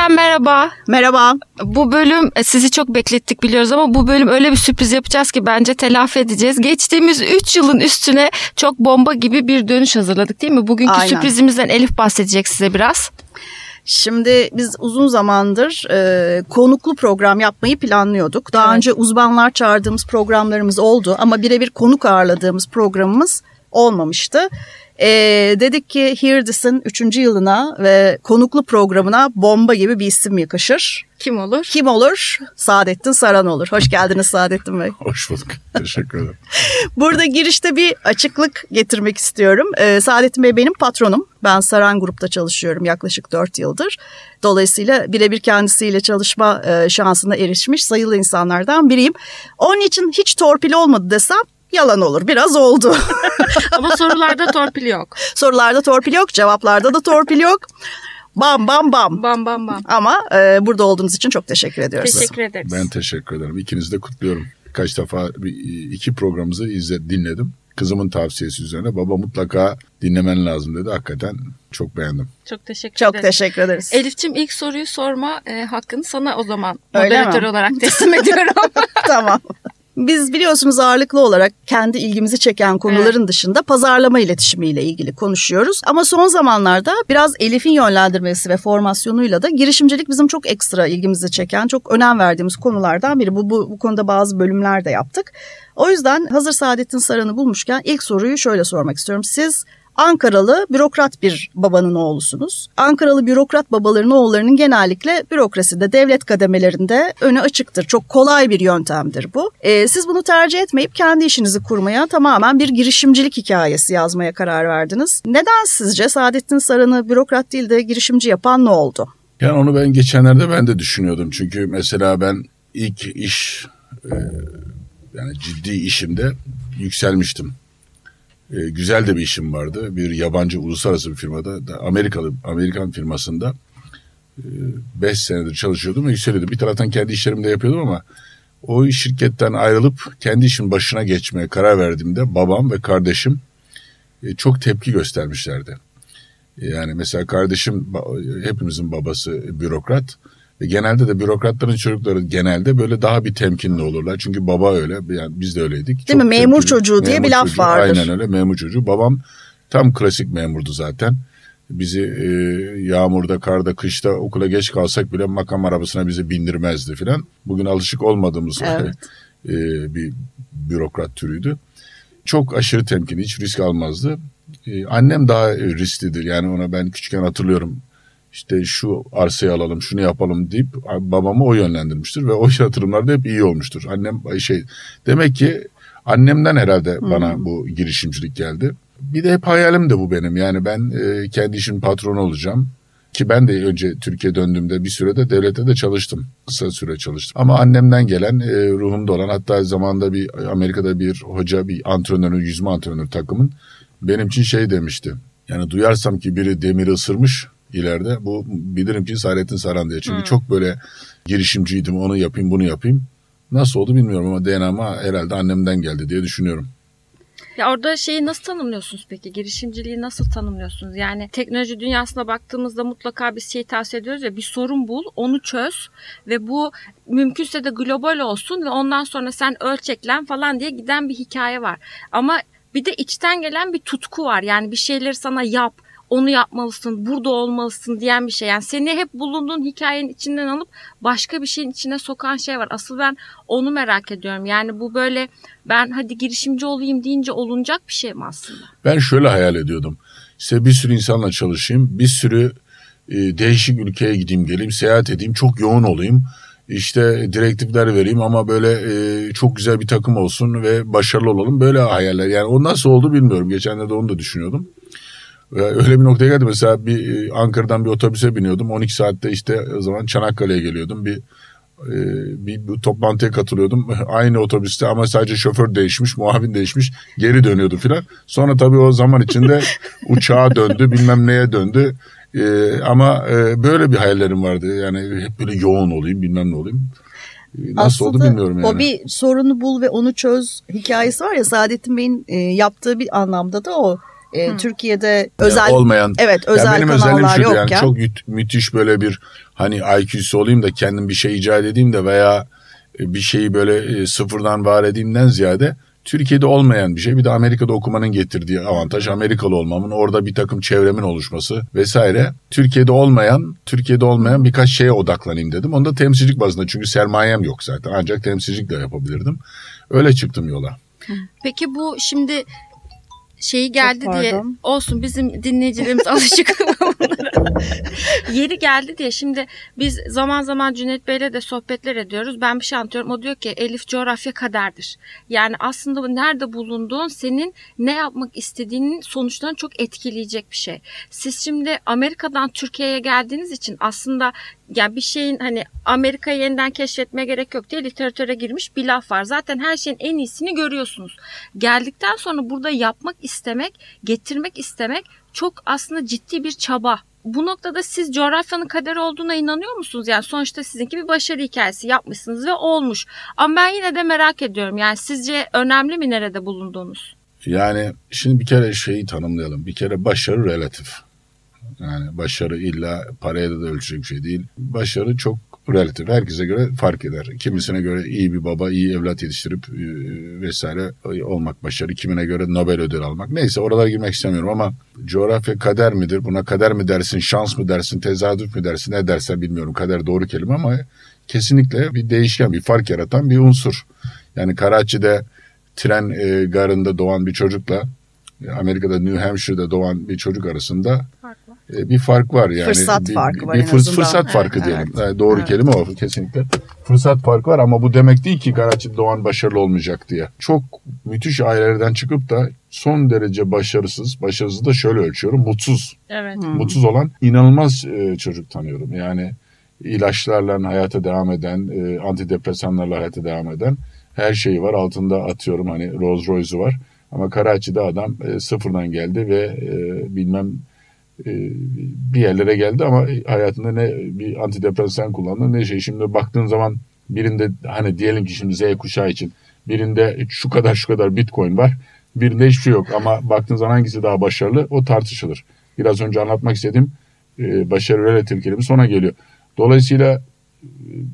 Gülşen merhaba. Merhaba. Bu bölüm e, sizi çok beklettik biliyoruz ama bu bölüm öyle bir sürpriz yapacağız ki bence telafi edeceğiz. Geçtiğimiz 3 yılın üstüne çok bomba gibi bir dönüş hazırladık değil mi? Bugünkü Aynen. sürprizimizden Elif bahsedecek size biraz. Şimdi biz uzun zamandır e, konuklu program yapmayı planlıyorduk. Daha Evet. önce uzmanlar çağırdığımız programlarımız oldu ama birebir konuk ağırladığımız programımız olmamıştı. E, dedik ki Hear This'in 3. yılına ve konuklu programına bomba gibi bir isim yakışır. Kim olur? Kim olur? Saadettin Saran olur. Hoş geldiniz Saadettin Bey. Hoş bulduk. Teşekkür ederim. Burada girişte bir açıklık getirmek istiyorum. Ee, Saadettin Bey benim patronum. Ben Saran Grup'ta çalışıyorum yaklaşık 4 yıldır. Dolayısıyla birebir kendisiyle çalışma e, şansına erişmiş sayılı insanlardan biriyim. Onun için hiç torpil olmadı desem yalan olur. Biraz oldu. ama sorularda torpil yok. Sorularda torpil yok, cevaplarda da torpil yok. Bam bam bam. Bam bam bam. Ama e, burada olduğunuz için çok teşekkür ediyoruz. Teşekkür ederiz. Ben teşekkür ederim. İkinizi de kutluyorum. Kaç defa bir- iki programımızı izle, dinledim. Kızımın tavsiyesi üzerine baba mutlaka dinlemen lazım dedi. Hakikaten çok beğendim. Çok teşekkür Çok ederim. teşekkür ederiz. Elif'ciğim ilk soruyu sorma e, hakkını sana o zaman Öyle moderatör mi? olarak teslim ediyorum. tamam. Biz biliyorsunuz ağırlıklı olarak kendi ilgimizi çeken konuların dışında pazarlama iletişimiyle ilgili konuşuyoruz. Ama son zamanlarda biraz Elif'in yönlendirmesi ve formasyonuyla da girişimcilik bizim çok ekstra ilgimizi çeken, çok önem verdiğimiz konulardan biri. Bu, bu, bu konuda bazı bölümler de yaptık. O yüzden hazır Saadettin Saran'ı bulmuşken ilk soruyu şöyle sormak istiyorum. Siz Ankaralı bürokrat bir babanın oğlusunuz. Ankaralı bürokrat babaların oğullarının genellikle bürokraside, devlet kademelerinde önü açıktır. Çok kolay bir yöntemdir bu. Ee, siz bunu tercih etmeyip kendi işinizi kurmaya, tamamen bir girişimcilik hikayesi yazmaya karar verdiniz. Neden sizce Saadettin Saran'ı bürokrat değil de girişimci yapan ne oldu? Yani onu ben geçenlerde ben de düşünüyordum. Çünkü mesela ben ilk iş e, yani ciddi işimde yükselmiştim. E, güzel de bir işim vardı. Bir yabancı uluslararası bir firmada, da Amerikalı Amerikan firmasında 5 senedir çalışıyordum ve yükseliyordum. Bir taraftan kendi işlerimi de yapıyordum ama o şirketten ayrılıp kendi işimin başına geçmeye karar verdiğimde babam ve kardeşim e, çok tepki göstermişlerdi. Yani mesela kardeşim hepimizin babası bürokrat. Ve genelde de bürokratların çocukları genelde böyle daha bir temkinli olurlar. Çünkü baba öyle. Yani biz de öyleydik. Değil mi? Memur temkinli. çocuğu diye bir laf vardır. Aynen öyle memur çocuğu. Babam tam klasik memurdu zaten. Bizi e, yağmurda, karda, kışta okula geç kalsak bile makam arabasına bizi bindirmezdi filan. Bugün alışık olmadığımız Evet. e, bir bürokrat türüydü. Çok aşırı temkinli, hiç risk almazdı. Ee, annem daha e, risklidir. Yani ona ben küçükken hatırlıyorum. İşte şu arsayı alalım, şunu yapalım deyip babamı o yönlendirmiştir ve o yatırımlar da hep iyi olmuştur. Annem şey demek ki annemden herhalde bana bu girişimcilik geldi. Bir de hep hayalim de bu benim. Yani ben e, kendi işimin patronu olacağım. Ki ben de önce Türkiye döndüğümde bir sürede devlette de çalıştım. Kısa süre çalıştım. Ama annemden gelen e, ruhumda olan hatta zamanında bir Amerika'da bir hoca bir antrenörü yüzme antrenörü takımın benim için şey demişti. Yani duyarsam ki biri demiri ısırmış ileride bu bilirim ki Saadettin Saran diye. Çünkü çok böyle girişimciydim onu yapayım bunu yapayım. Nasıl oldu bilmiyorum ama DNA'ma herhalde annemden geldi diye düşünüyorum. Ya orada şeyi nasıl tanımlıyorsunuz peki? Girişimciliği nasıl tanımlıyorsunuz? Yani teknoloji dünyasına baktığımızda mutlaka bir şey tavsiye ediyoruz ya bir sorun bul, onu çöz ve bu mümkünse de global olsun ve ondan sonra sen ölçeklen falan diye giden bir hikaye var. Ama bir de içten gelen bir tutku var. Yani bir şeyleri sana yap, onu yapmalısın, burada olmalısın diyen bir şey. Yani seni hep bulunduğun hikayenin içinden alıp başka bir şeyin içine sokan şey var. Asıl ben onu merak ediyorum. Yani bu böyle ben hadi girişimci olayım deyince olunacak bir şey mi aslında? Ben şöyle hayal ediyordum. İşte bir sürü insanla çalışayım, bir sürü e, değişik ülkeye gideyim geleyim, seyahat edeyim, çok yoğun olayım. İşte direktifler vereyim ama böyle e, çok güzel bir takım olsun ve başarılı olalım. Böyle hayaller. Yani o nasıl oldu bilmiyorum. Geçenlerde onu da düşünüyordum. Öyle bir noktaya geldi. Mesela bir e, Ankara'dan bir otobüse biniyordum. 12 saatte işte o zaman Çanakkale'ye geliyordum. Bir e, bir, bir toplantıya katılıyordum. Aynı otobüste ama sadece şoför değişmiş, muavin değişmiş. Geri dönüyordu filan. Sonra tabii o zaman içinde uçağa döndü, bilmem neye döndü. E, ama e, böyle bir hayallerim vardı. Yani hep böyle yoğun olayım, bilmem ne olayım. Nasıl oldu bilmiyorum yani. O bir sorunu bul ve onu çöz hikayesi var ya Saadettin Bey'in e, yaptığı bir anlamda da o. e, Türkiye'de özel Ya olmayan evet özel benim özelliğim kanallar şudur yokken yani çok müt- müthiş böyle bir hani IQ'su olayım da kendim bir şey icat edeyim de veya e, bir şeyi böyle e, sıfırdan var edeyimden ziyade Türkiye'de olmayan bir şey. Bir de Amerika'da okumanın getirdiği avantaj Amerikalı olmamın, orada bir takım çevremin oluşması vesaire. Türkiye'de olmayan, Türkiye'de olmayan birkaç şeye odaklanayım dedim. Onu da temsilcilik bazında çünkü sermayem yok zaten. Ancak temsilcilik de yapabilirdim. Öyle çıktım yola. Peki bu şimdi şeyi geldi diye olsun bizim dinleyicilerimiz alışık bunlara. Yeri geldi diye şimdi biz zaman zaman Cüneyt Bey'le de sohbetler ediyoruz. Ben bir şey anlatıyorum. O diyor ki Elif coğrafya kaderdir. Yani aslında nerede bulunduğun senin ne yapmak istediğinin sonuçlarını çok etkileyecek bir şey. Siz şimdi Amerika'dan Türkiye'ye geldiğiniz için aslında ya bir şeyin hani Amerika'yı yeniden keşfetmeye gerek yok diye literatüre girmiş bir laf var. Zaten her şeyin en iyisini görüyorsunuz. Geldikten sonra burada yapmak istemek, getirmek istemek çok aslında ciddi bir çaba. Bu noktada siz coğrafyanın kaderi olduğuna inanıyor musunuz? Yani sonuçta sizinki bir başarı hikayesi yapmışsınız ve olmuş. Ama ben yine de merak ediyorum. Yani sizce önemli mi nerede bulunduğunuz? Yani şimdi bir kere şeyi tanımlayalım. Bir kere başarı relatif. Yani başarı illa paraya da, da ölçecek bir şey değil. Başarı çok relatif. Herkese göre fark eder. Kimisine göre iyi bir baba, iyi evlat yetiştirip e, vesaire olmak başarı. Kimine göre Nobel ödül almak. Neyse oralara girmek istemiyorum ama coğrafya kader midir? Buna kader mi dersin, şans mı dersin, tezadüf mü dersin, ne dersen bilmiyorum. Kader doğru kelime ama kesinlikle bir değişken, bir fark yaratan bir unsur. Yani Karachi'de tren e, garında doğan bir çocukla Amerika'da New Hampshire'da doğan bir çocuk arasında Farklı. E, bir fark var yani. Fırsat bir, farkı var bir en fırs- azından. Fırsat Evet, farkı evet. diyelim. Yani doğru Evet. kelime o kesinlikle. Fırsat farkı var ama bu demek değil ki Karachi'de doğan başarılı olmayacak diye. Çok müthiş ailelerden çıkıp da son derece başarısız, başarısız da şöyle ölçüyorum, mutsuz. Evet. Mutsuz olan inanılmaz e, çocuk tanıyorum. Yani ilaçlarla hayata devam eden, e, antidepresanlarla hayata devam eden her şeyi var. Altında atıyorum hani Rolls Royce'u var. Ama Karachi'de adam e, sıfırdan geldi ve e, bilmem e, bir yerlere geldi ama hayatında ne bir antidepresan kullandı ne şey. Şimdi baktığın zaman birinde hani diyelim ki şimdi Z kuşağı için birinde şu kadar şu kadar bitcoin var. Birinde hiçbir şey yok ama baktığın zaman hangisi daha başarılı o tartışılır. Biraz önce anlatmak istediğim e, başarı relatif kelime sona geliyor. Dolayısıyla e,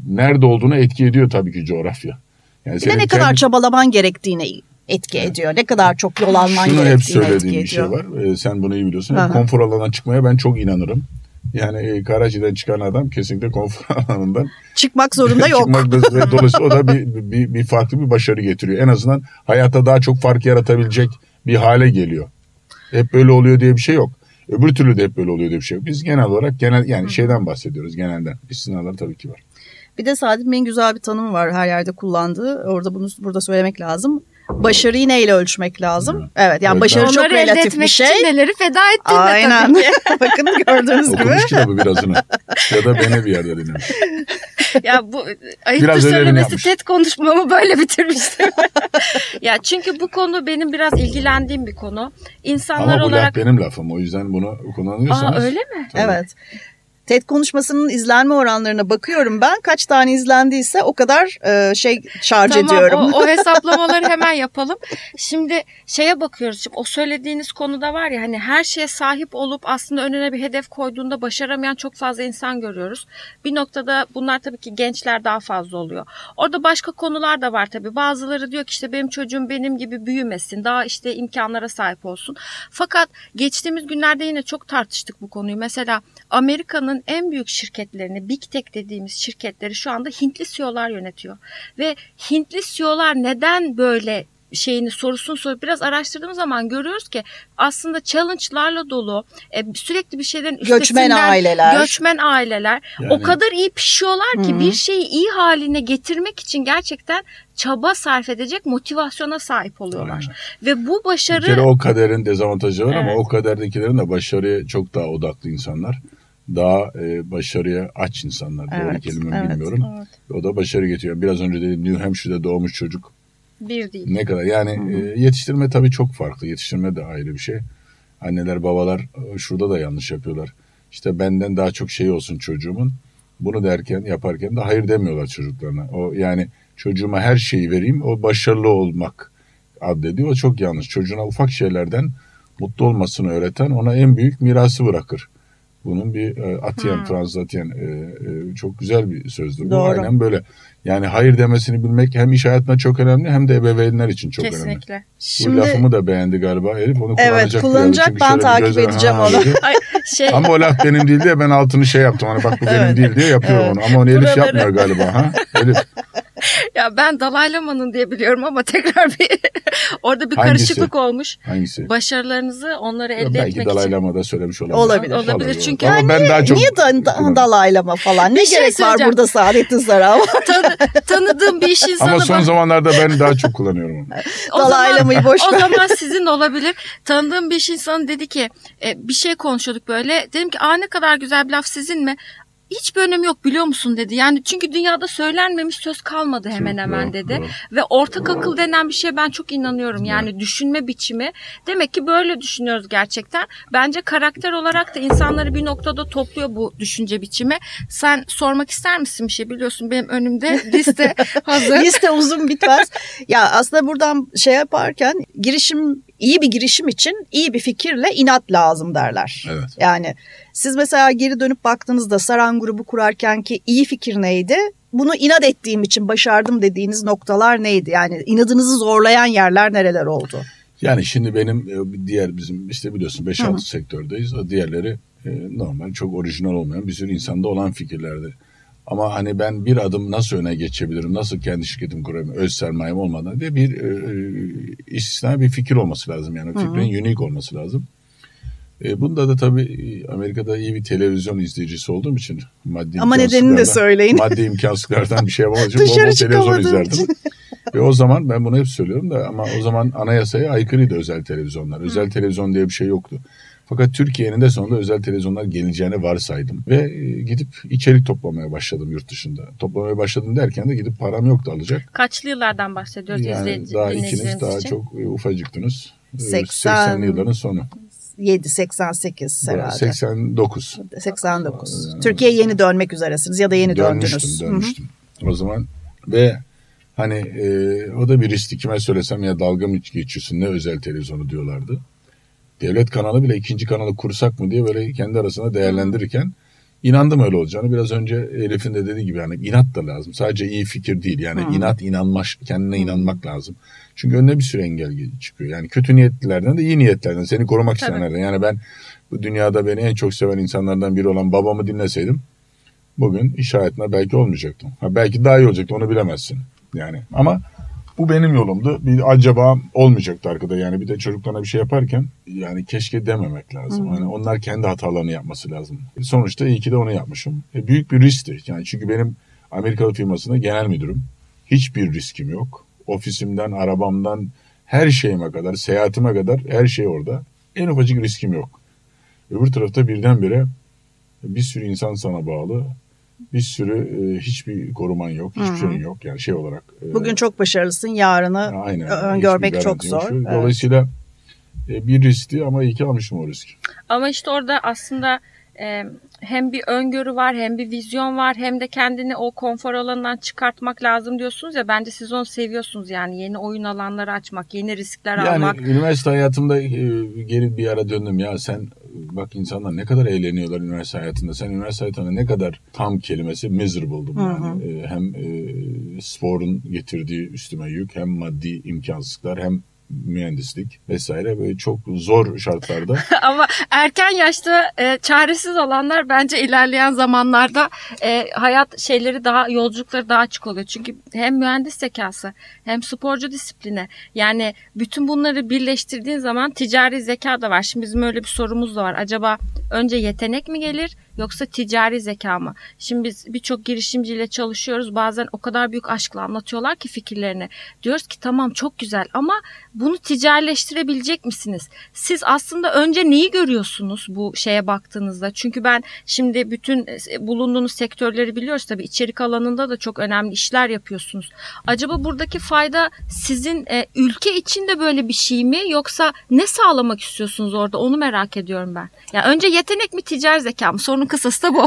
nerede olduğunu etki ediyor tabii ki coğrafya. Yani Bir de ne kadar kendi- çabalamaman gerektiğini etki ediyor. Ne kadar çok yol alman Şunu hep söylediğim bir şey var. Ee, sen bunu iyi biliyorsun. Hı hı. Konfor alanından çıkmaya ben çok inanırım. Yani e, Karachi'den çıkan adam kesinlikle konfor alanından Çıkmak zorunda yok. çıkmak da, dolayısıyla o da bir, bir, bir farklı bir başarı getiriyor. En azından hayatta daha çok fark yaratabilecek bir hale geliyor. Hep böyle oluyor diye bir şey yok. Öbür türlü de hep böyle oluyor diye bir şey yok. Biz genel olarak genel yani şeyden bahsediyoruz genelden. İstisnalar tabii ki var. Bir de Saadet'in en güzel bir tanımı var her yerde kullandığı. Orada bunu burada söylemek lazım. Başarıyı neyle ölçmek lazım? Evet. Evet yani Evet, başarı çok Onları elde relatif etmek bir şey. için neleri feda ettin de Aynen. tabii ki. Bakın gördüğünüz gibi. Okumuş kitabı birazını. ya da beni bir yerde dinlemiş. ya bu ayıptır söylemesi. TED konuşmamı böyle bitirmiştim. ya çünkü bu konu benim biraz ilgilendiğim bir konu. İnsanlar Ama bu olarak laf benim lafım. O yüzden bunu kullanıyorsanız. Aa öyle mi? Tabii. Evet. TED konuşmasının izlenme oranlarına bakıyorum ben. Kaç tane izlendiyse o kadar e, şey şarj Tamam ediyorum. o, o hesaplamaları hemen yapalım. Şimdi şeye bakıyoruz. Şimdi o söylediğiniz konuda var ya hani her şeye sahip olup aslında önüne bir hedef koyduğunda başaramayan çok fazla insan görüyoruz. Bir noktada bunlar tabii ki gençler daha fazla oluyor. Orada başka konular da var tabii. Bazıları diyor ki işte benim çocuğum benim gibi büyümesin. Daha işte imkanlara sahip olsun. Fakat geçtiğimiz günlerde yine çok tartıştık bu konuyu. Mesela Amerika'nın en büyük şirketlerini, Big Tech dediğimiz şirketleri şu anda Hintli CEO'lar yönetiyor. Ve Hintli CEO'lar neden böyle şeyini sorusunu sorup biraz araştırdığımız zaman görüyoruz ki aslında challenge'larla dolu e, sürekli bir şeylerin Göçmen üstesinden aileler. göçmen aileler Yani- o kadar iyi pişiyorlar ki Hı hı. bir şeyi iyi haline getirmek için gerçekten çaba sarf edecek motivasyona sahip oluyorlar. Ve bu Bir başarı kere o kaderin dezavantajı var ama Evet. o kaderdekilerin de başarıya çok daha odaklı insanlar. Daha e, başarıya aç insanlar. Doğru Evet, kelime evet. bilmiyorum. Evet. O da başarı getiriyor. Biraz önce dedim New Hampshire'de doğmuş çocuk. bir değil. Ne kadar yani e, yetiştirme tabii çok farklı. Yetiştirme de ayrı bir şey. Anneler babalar e, şurada da yanlış yapıyorlar. İşte benden daha çok şey olsun çocuğumun. Bunu derken yaparken de hayır demiyorlar çocuklarına. O yani çocuğuma her şeyi vereyim o başarılı olmak addediyor. O çok yanlış. Çocuğuna ufak şeylerden mutlu olmasını öğreten ona en büyük mirası bırakır. Bunun bir e, Atiyen, Hmm. Fransız Atiyen e, e, çok güzel bir sözdür. Bu Doğru. aynen böyle. Yani hayır demesini bilmek hem iş hayatında çok önemli hem de ebeveynler için çok önemli. Kesinlikle. Bu Şimdi lafımı da beğendi galiba herif. Onu Evet, kullanacak. kullanacak. Çünkü Ben takip gözle, edeceğim "Ha," onu. şey Ama o laf benim değil diye ben altını şey yaptım. Hani bak bu benim Evet. değil diye yapıyorum Evet. onu. Ama onu Elif Buraları- yapmıyor galiba. Ha? Elif ya ben Dalai Lama'nın diye biliyorum ama tekrar bir orada bir Hangisi? karışıklık olmuş. hangisi? Başarılarınızı onları elde belki etmek Dalai için. Lama da söylemiş olabilir. Olabilir. Olabilir çünkü- Ama ben daha çok... niye da, da, dalaylama falan? Ne Bir şey gerek var burada Saadettin Saran? Tanı- tanıdığım bir iş insanı Ama son bak- zamanlarda ben daha çok kullanıyorum onu. O zaman- Dalaylamayı boş O ver. zaman sizin olabilir. Tanıdığım bir iş insanı dedi ki e, bir şey konuşuyorduk böyle. Dedim ki aa ne kadar güzel bir laf sizin mi? Hiçbir önemi yok biliyor musun dedi. Yani çünkü dünyada söylenmemiş söz kalmadı hemen hemen dedi. Ve ortak akıl denen bir şeye ben çok inanıyorum. Yani düşünme biçimi. Demek ki böyle düşünüyoruz gerçekten. Bence karakter olarak da insanları bir noktada topluyor bu düşünce biçimi. Sen sormak ister misin bir şey? Biliyorsun benim önümde liste hazır. Liste uzun bitmez. ya aslında buradan şey yaparken girişim iyi bir girişim için iyi bir fikirle inat lazım derler. Evet. Yani siz mesela geri dönüp baktığınızda Saran grubu kurarken ki iyi fikir neydi? Bunu inat ettiğim için başardım dediğiniz noktalar neydi? Yani inadınızı zorlayan yerler nereler oldu? Yani şimdi benim e, diğer bizim işte biliyorsun Hı 5-6 hı. sektördeyiz. O diğerleri e, normal çok orijinal olmayan bir sürü insanda olan fikirlerdi. Ama hani ben bir adım nasıl öne geçebilirim, nasıl kendi şirketimi kurarım, öz sermayem olmadan diye bir e, e, istisna bir fikir olması lazım. Yani Hı hı. fikrin unique olması lazım. E, bunda da tabii e, Amerika'da iyi bir televizyon izleyicisi olduğum için maddi Ama nedenini de söyleyin. Maddi imkansızlardan bir şey bol Dışarı televizyon izlerdim. Ve o zaman ben bunu hep söylüyorum da ama o zaman anayasaya aykırıydı özel televizyonlar. Özel televizyon diye bir şey yoktu. Fakat Türkiye'nin de sonunda özel televizyonlar geleceğini varsaydım. Ve e, gidip içerik toplamaya başladım yurt dışında. Toplamaya başladım derken de gidip param yoktu alacak. Kaçlı yıllardan bahsediyoruz Yani izleyici, daha ikiniz daha için? çok e, ufacıktınız. E, 80 80'li yılların sonu. 7 88 herhalde. 89. 89. Yani- Türkiye'ye yeni dönmek üzeresiniz ya da yeni dönmüştüm, döndünüz. Hı hı. dönmüştüm. O zaman ve hani e, o da bir riskti. Kime söylesem ya dalga mı geçiyorsun ne özel televizyonu diyorlardı. Devlet kanalı bile ikinci kanalı kursak mı diye böyle kendi arasında değerlendirirken inandım öyle olacağını. Biraz önce Elif'in de dediği gibi yani inat da lazım. Sadece iyi fikir değil. Yani Hı. inat inanmak, kendine inanmak lazım. Çünkü önüne bir sürü engel gel- çıkıyor. Yani kötü niyetlilerden de iyi niyetlerden seni korumak Tabii. isteyenlerden. Yani ben bu dünyada beni en çok seven insanlardan biri olan babamı dinleseydim bugün iş hayatına belki olmayacaktım. Ha, belki daha iyi olacaktı onu bilemezsin. Yani ama bu benim yolumdu. Bir acaba olmayacaktı arkada. Yani bir de çocuklarına bir şey yaparken yani keşke dememek lazım. Hani onlar kendi hatalarını yapması lazım. Sonuçta iyi ki de onu yapmışım. E, büyük bir riskti. Yani çünkü benim Amerikalı firmasında genel müdürüm. Hiçbir riskim yok. Ofisimden, arabamdan, her şeyime kadar, seyahatime kadar her şey orada. En ufacık riskim yok. Öbür tarafta birdenbire bir sürü insan sana bağlı. Bir sürü e, hiçbir koruman yok, hiçbir Hı hı. şeyin yok. Yani şey olarak. e, Bugün çok başarılısın, yarını aynen, öngörmek çok yok. zor. Şu- Evet. Dolayısıyla e, bir riskti ama iyi ki almışım o riski. Ama işte orada aslında e, hem bir öngörü var hem bir vizyon var hem de kendini o konfor alanından çıkartmak lazım diyorsunuz ya bence siz onu seviyorsunuz yani yeni oyun alanları açmak, yeni riskler Yani almak. üniversite hayatımda e, geri bir ara döndüm ya sen bak insanlar ne kadar eğleniyorlar üniversite hayatında. Sen üniversite hayatında ne kadar tam kelimesi miserable'dım Hı yani. E, hem e, sporun getirdiği üstüme yük hem maddi imkansızlıklar hem mühendislik vesaire böyle çok zor şartlarda Ama erken yaşta e, çaresiz olanlar bence ilerleyen zamanlarda e, hayat şeyleri daha yolculukları daha açık oluyor. Çünkü hem mühendis zekası hem sporcu disipline yani bütün bunları birleştirdiğin zaman ticari zeka da var. Şimdi bizim öyle bir sorumuz da var. Acaba önce yetenek mi gelir yoksa ticari zeka mı? Şimdi biz birçok girişimciyle çalışıyoruz. Bazen o kadar büyük aşkla anlatıyorlar ki fikirlerini. Diyoruz ki tamam çok güzel ama bunu ticarileştirebilecek misiniz? Siz aslında önce neyi görüyorsunuz bu şeye baktığınızda? Çünkü ben şimdi bütün e, bulunduğunuz sektörleri biliyoruz tabii içerik alanında da çok önemli işler yapıyorsunuz. Acaba buradaki fayda sizin e, ülke içinde böyle bir şey mi yoksa ne sağlamak istiyorsunuz orada onu merak ediyorum ben. Yani önce yetenek mi ticari zeka mı? Sorunun kısası da bu.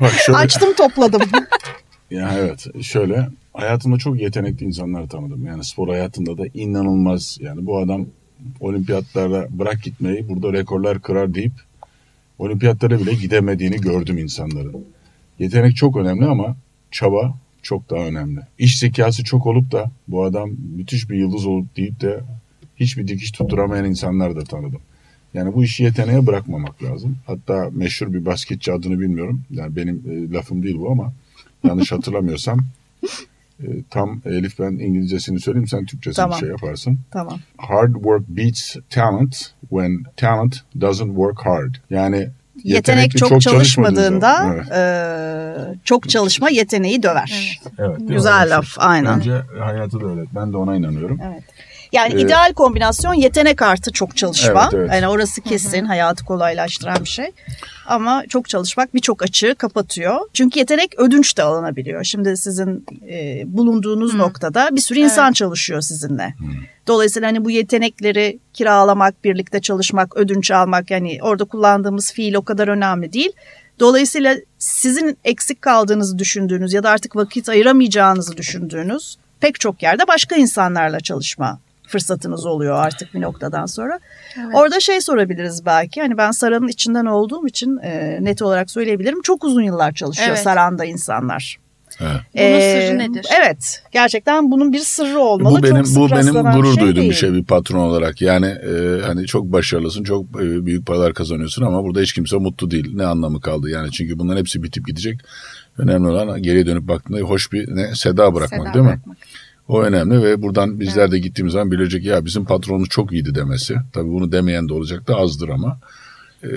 Bak şöyle, Açtım topladım. ya evet şöyle hayatımda çok yetenekli insanlar tanıdım. Yani spor hayatında da inanılmaz. Yani bu adam olimpiyatlarda bırak gitmeyi burada rekorlar kırar deyip olimpiyatlara bile gidemediğini gördüm insanların. Yetenek çok önemli ama çaba çok daha önemli. İş zekası çok olup da bu adam müthiş bir yıldız olup deyip de hiçbir dikiş tutturamayan insanlar da tanıdım. Yani bu işi yeteneğe bırakmamak lazım. Hatta meşhur bir basketçi adını bilmiyorum. Yani benim e, lafım değil bu ama yanlış hatırlamıyorsam e, tam Elif ben İngilizcesini söyleyeyim sen Türkçesini Tamam. şey yaparsın. Tamam. Hard work beats talent when talent doesn't work hard. Yani Yetenek yetenekli çok, çalışmadığında Evet. e, çok çalışma yeteneği döver. Evet, mi? Güzel Öyle laf, aynen. Bence hayatı da öyle. Ben de ona inanıyorum. Evet. Yani Ee, ideal kombinasyon yetenek artı çok çalışma. Evet, evet. Yani orası kesin hayatı kolaylaştıran bir şey. Ama çok çalışmak birçok açığı kapatıyor. Çünkü yetenek ödünç de alınabiliyor. Şimdi sizin e, bulunduğunuz noktada bir sürü insan çalışıyor sizinle. Dolayısıyla hani bu yetenekleri kiralamak, birlikte çalışmak, ödünç almak yani orada kullandığımız fiil o kadar önemli değil. Dolayısıyla sizin eksik kaldığınızı düşündüğünüz ya da artık vakit ayıramayacağınızı düşündüğünüz pek çok yerde başka insanlarla çalışma fırsatınız oluyor artık bir noktadan sonra. Orada şey sorabiliriz belki. Hani ben Saran'ın içinden olduğum için e, net olarak söyleyebilirim. Çok uzun yıllar çalışıyor Evet. Saran'da insanlar. Evet. Bunun sırrı nedir? Evet. Gerçekten bunun bir sırrı olmalı. Bu benim çok bu benim gurur duyduğum değil. bir şey bir patron olarak. Yani e, hani çok başarılısın, çok e, büyük paralar kazanıyorsun ama burada hiç kimse mutlu değil. Ne anlamı kaldı yani? Çünkü bunların hepsi bitip gidecek. Önemli olan geriye dönüp baktığında hoş bir ne seda bırakmak Seda değil mi? O önemli ve buradan bizler de gittiğimiz zaman bilecek ya bizim patronumuz çok iyiydi demesi. Tabii bunu demeyen de olacak da azdır ama e,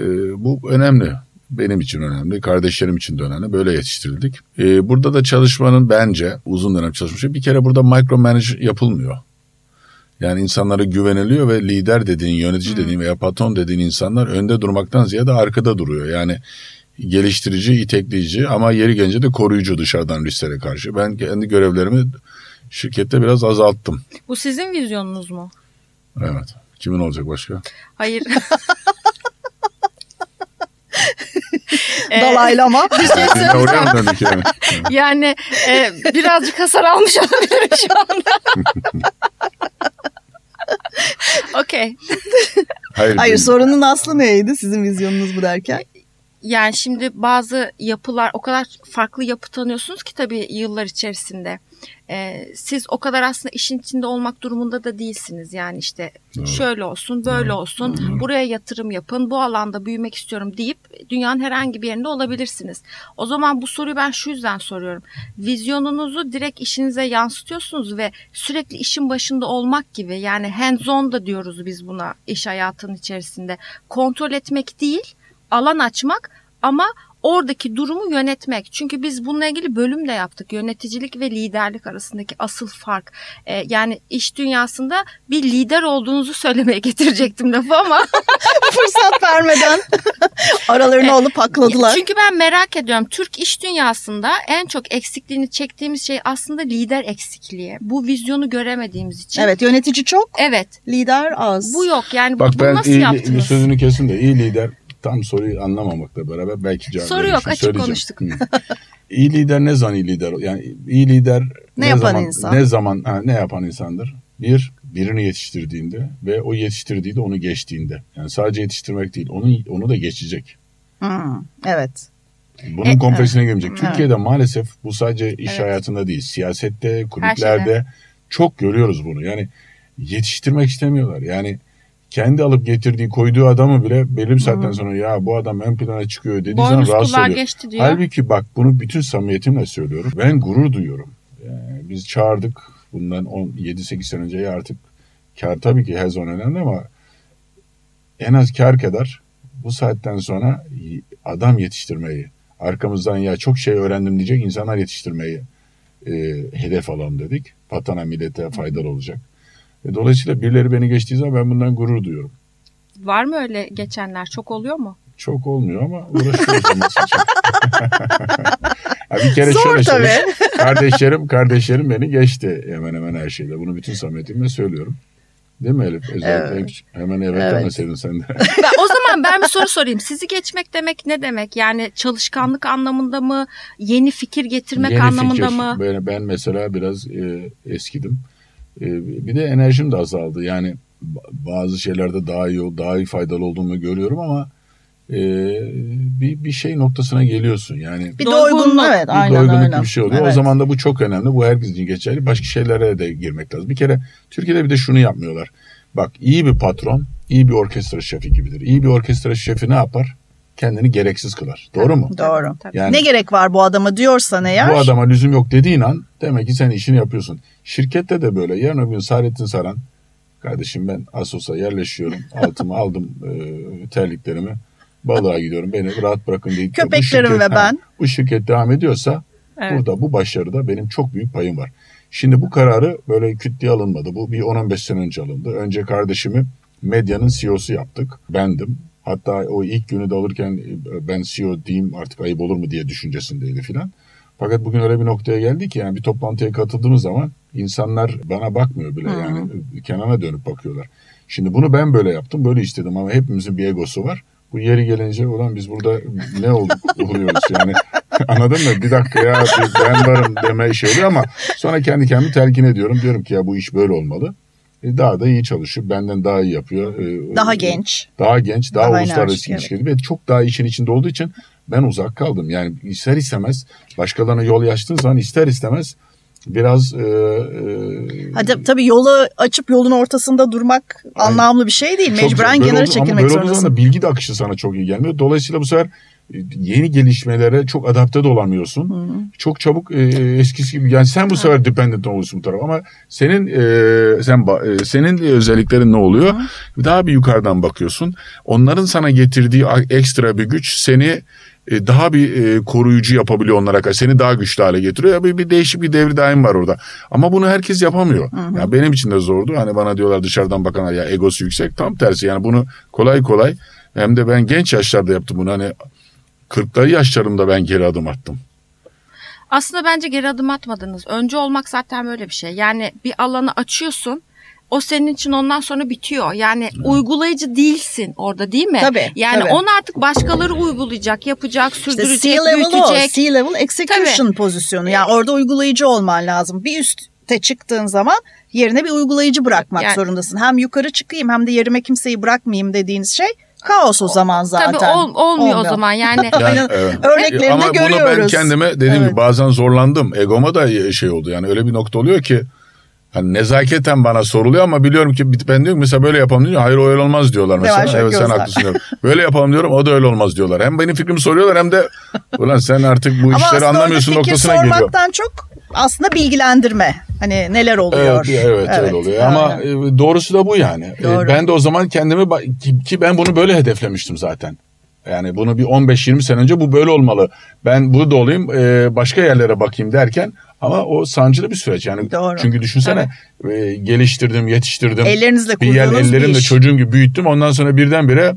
bu önemli. Benim için önemli, kardeşlerim için de önemli. Böyle yetiştirildik. E, burada da çalışmanın bence uzun dönem çalışmışı bir kere burada micromanage yapılmıyor. Yani insanlara güveniliyor ve lider dediğin, yönetici dediğin veya patron dediğin insanlar önde durmaktan ziyade arkada duruyor. Yani geliştirici, itekleyici ama yeri gelince de koruyucu dışarıdan risklere karşı. Ben kendi görevlerimi şirkette biraz azalttım. Bu sizin vizyonunuz mu? Evet. Kimin olacak başka? Hayır. Ee, Dalaylama. bir şey söyleyeceğim. yani? Yani e, birazcık hasar almış olabilirim şu anda. Okey. Hayır. Hayır sorunun aslı neydi sizin vizyonunuz bu derken? Yani şimdi bazı yapılar o kadar farklı yapı tanıyorsunuz ki tabii yıllar içerisinde. Ee, siz o kadar aslında işin içinde olmak durumunda da değilsiniz. Yani işte Doğru. şöyle olsun, böyle olsun, buraya yatırım yapın, bu alanda büyümek istiyorum deyip dünyanın herhangi bir yerinde olabilirsiniz. O zaman bu soruyu ben şu yüzden soruyorum. Vizyonunuzu direkt işinize yansıtıyorsunuz ve sürekli işin başında olmak gibi yani hands on da diyoruz biz buna iş hayatının içerisinde. Kontrol etmek değil, alan açmak ama oradaki durumu yönetmek. Çünkü biz bununla ilgili bölüm de yaptık. Yöneticilik ve liderlik arasındaki asıl fark. Ee, yani iş dünyasında bir lider olduğunuzu söylemeye getirecektim lafı ama. Fırsat vermeden aralarını alıp hakladılar. Çünkü ben merak ediyorum. Türk iş dünyasında en çok eksikliğini çektiğimiz şey aslında lider eksikliği. Bu vizyonu göremediğimiz için. Evet yönetici çok, Evet. lider az. Bu yok. Yani Bak bunu ben nasıl iyi, yaptınız? sözünü kesin de iyi lider tam soruyu anlamamakla beraber belki cevap Soru yok, açık söyleyeceğim. konuştuk. İyi lider ne zaman iyi lider? Yani iyi lider Ne yapan zaman, insan? Ne zaman ha, ne yapan insandır? Bir, birini yetiştirdiğinde ve o yetiştirdiği de onu geçtiğinde. Yani sadece yetiştirmek değil, onu onu da geçecek. Hmm, evet. E, Bunun evet. kompleksine girmeyecek. Evet. Türkiye'de maalesef bu sadece iş Evet. hayatında değil, siyasette, kulüplerde çok görüyoruz bunu. Yani yetiştirmek istemiyorlar. Yani kendi alıp getirdiği, koyduğu adamı bile belli bir saatten sonra ya bu adam ön plana çıkıyor dediği zaman Boynuz rahatsız kulağa oluyor. geçti diyor. Halbuki bak bunu bütün samimiyetimle söylüyorum. Ben gurur duyuyorum. Yani biz çağırdık bundan 7-8 sene önce ya artık kar tabii ki her zaman önemli ama en az kar kadar bu saatten sonra adam yetiştirmeyi, arkamızdan ya çok şey öğrendim diyecek insanlar yetiştirmeyi e, hedef alalım dedik. Vatana millete faydalı olacak. E, dolayısıyla birileri beni geçtiği zaman ben bundan gurur duyuyorum. Var mı öyle geçenler? Çok oluyor mu? Çok olmuyor ama uğraşıyoruz. Ha, bir kere Zor şöyle tabii. söyleyeyim. Kardeşlerim, kardeşlerim beni geçti hemen hemen her şeyde. Bunu bütün samimiyetimle söylüyorum. Değil mi Elif? Özellikle Evet. hemen evet, Evet. demeseydin sen de. Ben- o zaman ben bir soru sorayım. Sizi geçmek demek ne demek? Yani çalışkanlık anlamında mı? Yeni fikir getirmek Yeni anlamında fikir. mı? Ben, ben mesela biraz e, eskidim. E, bir de enerjim de azaldı. Yani ba- bazı şeylerde daha iyi, ol- daha iyi faydalı olduğumu görüyorum ama e, bir, bir şey noktasına geliyorsun. Yani Bir Doygunluk. evet bir aynen doygunluk öyle. bir şey oluyor. O Evet. zaman da bu çok önemli. Bu herkes için geçerli. Başka şeylere de girmek lazım. Bir kere Türkiye'de bir de şunu yapmıyorlar. Bak iyi bir patron, iyi bir orkestra şefi gibidir. İyi bir orkestra şefi ne yapar? Kendini gereksiz kılar. Doğru mu? Doğru. Tabii. Yani Ne gerek var bu adama diyorsan eğer. bu adama lüzum yok dediğin an demek ki sen işini yapıyorsun. Şirkette de böyle. Yarın öbür gün Saadettin Saran kardeşim ben Asos'a yerleşiyorum. Altımı aldım e, terliklerimi. Balığa gidiyorum. Beni rahat bırakın bu Köpeklerim şirket- ve ha, ben. bu şirket devam ediyorsa Evet. burada bu başarıda benim çok büyük payım var. Şimdi bu kararı böyle küt diye alınmadı. Bu bir 10-15 sene önce alındı. Önce kardeşimi medyanın CEO'su yaptık. Bendim. Hatta o ilk günü de alırken e, ben CEO diyeyim artık ayıp olur mu diye düşüncesindeydi filan. Fakat bugün öyle bir noktaya geldi ki yani bir toplantıya katıldığımız zaman insanlar bana bakmıyor bile yani kenara dönüp bakıyorlar. Şimdi bunu ben böyle yaptım böyle istedim ama hepimizin bir egosu var. Bu yeri gelince olan biz burada ne olduk oluyoruz yani anladın mı? Bir dakika ya ben varım deme şey oluyor ama sonra kendi kendimi telkin ediyorum. Diyorum ki ya bu iş böyle olmalı. E, daha da iyi çalışıyor. Benden daha iyi yapıyor. E, Daha e, genç. Daha genç, daha, Daha uluslararası enerjik, ilişkileri ve çok daha işin içinde olduğu için ben uzak kaldım. Yani ister istemez başkalarına yol açtığın zaman ister istemez biraz e, e, Hadi tabii yolu açıp yolun ortasında durmak anlamlı bir şey değil. Mecburen. Böyle kenara ama çekilmek böyle olduğu zaman zorundasın. da bilgi de akışı sana çok iyi gelmiyor. Dolayısıyla bu sefer yeni gelişmelere çok adapte de olamıyorsun. Çok çabuk e, eskisi gibi yani sen bu sefer dependent oluyorsun bu tarafa ama senin e, sen e, senin özelliklerin ne oluyor? Daha bir yukarıdan bakıyorsun. Onların sana getirdiği ekstra bir güç seni e, daha bir e, koruyucu yapabiliyor onlara karşı. Seni daha güçlü hale getiriyor. Bir, bir değişik bir devri daim var orada. Ama bunu herkes yapamıyor. Ya benim için de zordu. Hani bana diyorlar dışarıdan bakanlar ya egosu yüksek. Tam tersi yani bunu kolay kolay hem de ben genç yaşlarda yaptım bunu. Hani 40'lı yaşlarımda ben geri adım attım. Aslında bence geri adım atmadınız. Önce olmak zaten böyle bir şey. Yani bir alanı açıyorsun. O senin için ondan sonra bitiyor. Yani uygulayıcı değilsin orada değil mi? Tabii, Yani tabii. onu artık başkaları uygulayacak, yapacak, İşte sürdürecek, C-level o. büyütecek. C-level execution pozisyonu. Yani orada uygulayıcı olman lazım. Bir üste çıktığın zaman yerine bir uygulayıcı bırakmak Yani- zorundasın. Hem yukarı çıkayım hem de yerime kimseyi bırakmayayım dediğiniz şey kaos o zaman zaten. Tabii ol- olmuyor, o zaman yani. Aynen. evet. Örneklerini Ama bunu ben görüyoruz. kendime dediğim Evet. gibi bazen zorlandım. Egoma da şey oldu yani öyle bir nokta oluyor ki hani nezaketen bana soruluyor ama biliyorum ki ben diyorum mesela böyle yapalım diyor. Hayır o öyle olmaz diyorlar mesela. Yavaş evet sen haklısın diyorum. Böyle yapalım diyorum o da öyle olmaz diyorlar. Hem benim fikrimi soruyorlar hem de ulan sen artık bu Ama işleri aslında anlamıyorsun noktasına geliyor. sormaktan çok aslında bilgilendirme. Hani neler oluyor. Evet, evet, öyle oluyor. Ama aynen. e, doğrusu da bu yani. E, Doğru. Ben de o zaman kendimi ki, ben bunu böyle hedeflemiştim zaten. Yani bunu bir 15-20 sene önce bu böyle olmalı. Ben burada olayım e, başka yerlere bakayım derken ama o sancılı bir süreç yani. Doğru. Çünkü düşünsene e, geliştirdim, yetiştirdim. Ellerinizle bir yer kurduğunuz bir ellerimle iş. çocuğun gibi büyüttüm. Ondan sonra birdenbire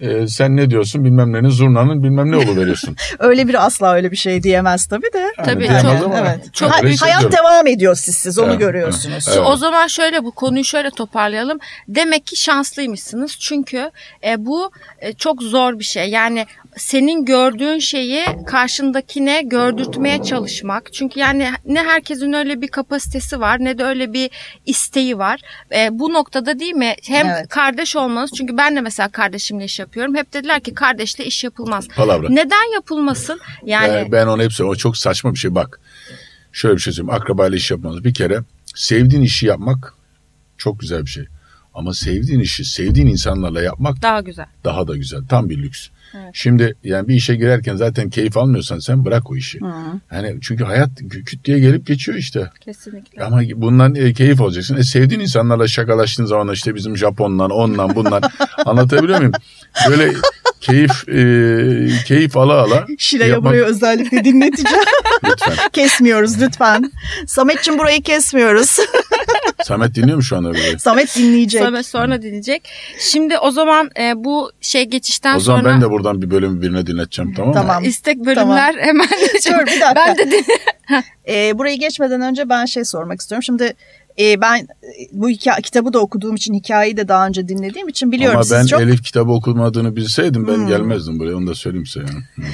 e, sen ne diyorsun bilmem nenin zurnanın bilmem ne olu veriyorsun. Öyle bir asla öyle bir şey diyemez tabii de. Tabii, diyemez çok- ama evet. çok Ha- hayat hissediyorum. devam ediyor sizsiz onu Evet, görüyorsunuz. evet. O zaman şöyle bu konuyu şöyle toparlayalım. Demek ki şanslıymışsınız. Çünkü e, bu e, çok zor bir şey. Yani senin gördüğün şeyi karşındakine gördürtmeye çalışmak. Çünkü yani ne herkesin öyle bir kapasitesi var ne de öyle bir isteği var. E, bu noktada değil mi? Hem Evet. kardeş olmanız. Çünkü ben de mesela kardeşimle iş yapıyorum. Hep dediler ki kardeşle iş yapılmaz. Palavra. Neden yapılmasın? Yani Ben, ben onu hepsi o çok saçma bir şey bak. Şöyle bir şey söyleyeyim. Akrabayla iş yapmanız bir kere sevdiğin işi yapmak çok güzel bir şey. Ama sevdiğin işi sevdiğin insanlarla yapmak daha güzel. daha da güzel. Tam bir lüks. Şimdi yani bir işe girerken zaten keyif almıyorsan sen bırak o işi. Yani çünkü hayat kü- küt diye gelip geçiyor işte. Kesinlikle. Ama bundan e, keyif alacaksın. E, sevdiğin insanlarla şakalaştığın zaman işte bizim Japonlar, ondan bundan anlatabiliyor muyum? Böyle keyif e, keyif ala ala Şile'ye yapmak- burayı özellikle dinleteceğim. lütfen. kesmiyoruz lütfen. Samet'ciğim burayı kesmiyoruz. Samet dinliyor mu şu anda böyle? Samet dinleyecek. Samet sonra dinleyecek. Şimdi o zaman e, bu şey geçişten O zaman sonra ben de buradan bir bölümü birine dinleteceğim tamam mı? Tamam. istek bölümler hemen Dur bir dakika. ben de din- Ee, burayı geçmeden önce ben şey sormak istiyorum. Şimdi e, ben e, bu hikaye, kitabı da okuduğum için hikayeyi de daha önce dinlediğim için biliyorum. Ama ben çok Elif kitabı okumadığını bilseydim ben Hmm. gelmezdim buraya onu da söyleyeyim size yani.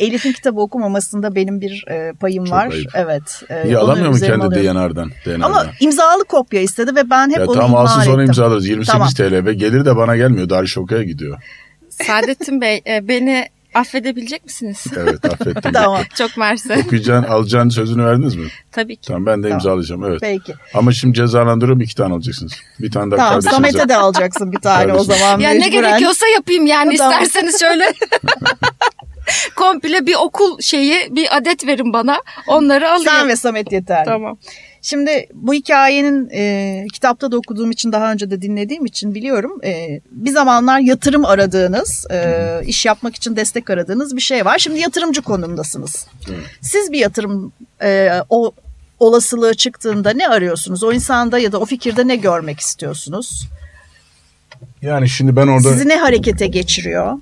Elif'in kitabı okumamasında benim bir e, payım Çok var. ayıp. Evet. E, İyi alamıyor mu kendi alıyorum. DNR'dan? DNR'dan. Ama imzalı kopya istedi ve ben hep ya onu tamam ihmal alsın sonra ettim. imzalarız. 28 Tamam. TL ve gelir de bana gelmiyor. Darüşşafaka'ya gidiyor. Saadettin Bey e, beni affedebilecek misiniz? Evet affettim. Tamam. Çok mersi. Okuyacaksın, alacağın sözünü verdiniz mi? Tabii ki. Tamam ben de Tamam. imzalayacağım evet. Peki. Ama şimdi cezalandırıyorum iki tane alacaksınız. Bir tane de Tamam kardeşinize. Samet'e de alacaksın bir tane o zaman. Ya ne mecburen. gerekiyorsa yapayım yani Tamam. isterseniz şöyle komple bir okul şeyi bir adet verin bana onları alayım. Sen ve Samet yeterli. Tamam. Şimdi bu hikayenin e, kitapta da okuduğum için daha önce de dinlediğim için biliyorum. E, bir zamanlar yatırım aradığınız, e, iş yapmak için destek aradığınız bir şey var. Şimdi yatırımcı konumdasınız. Evet. Siz bir yatırım e, o olasılığı çıktığında ne arıyorsunuz? O insanda ya da o fikirde ne görmek istiyorsunuz? Yani şimdi ben orada Sizi ne harekete geçiriyor?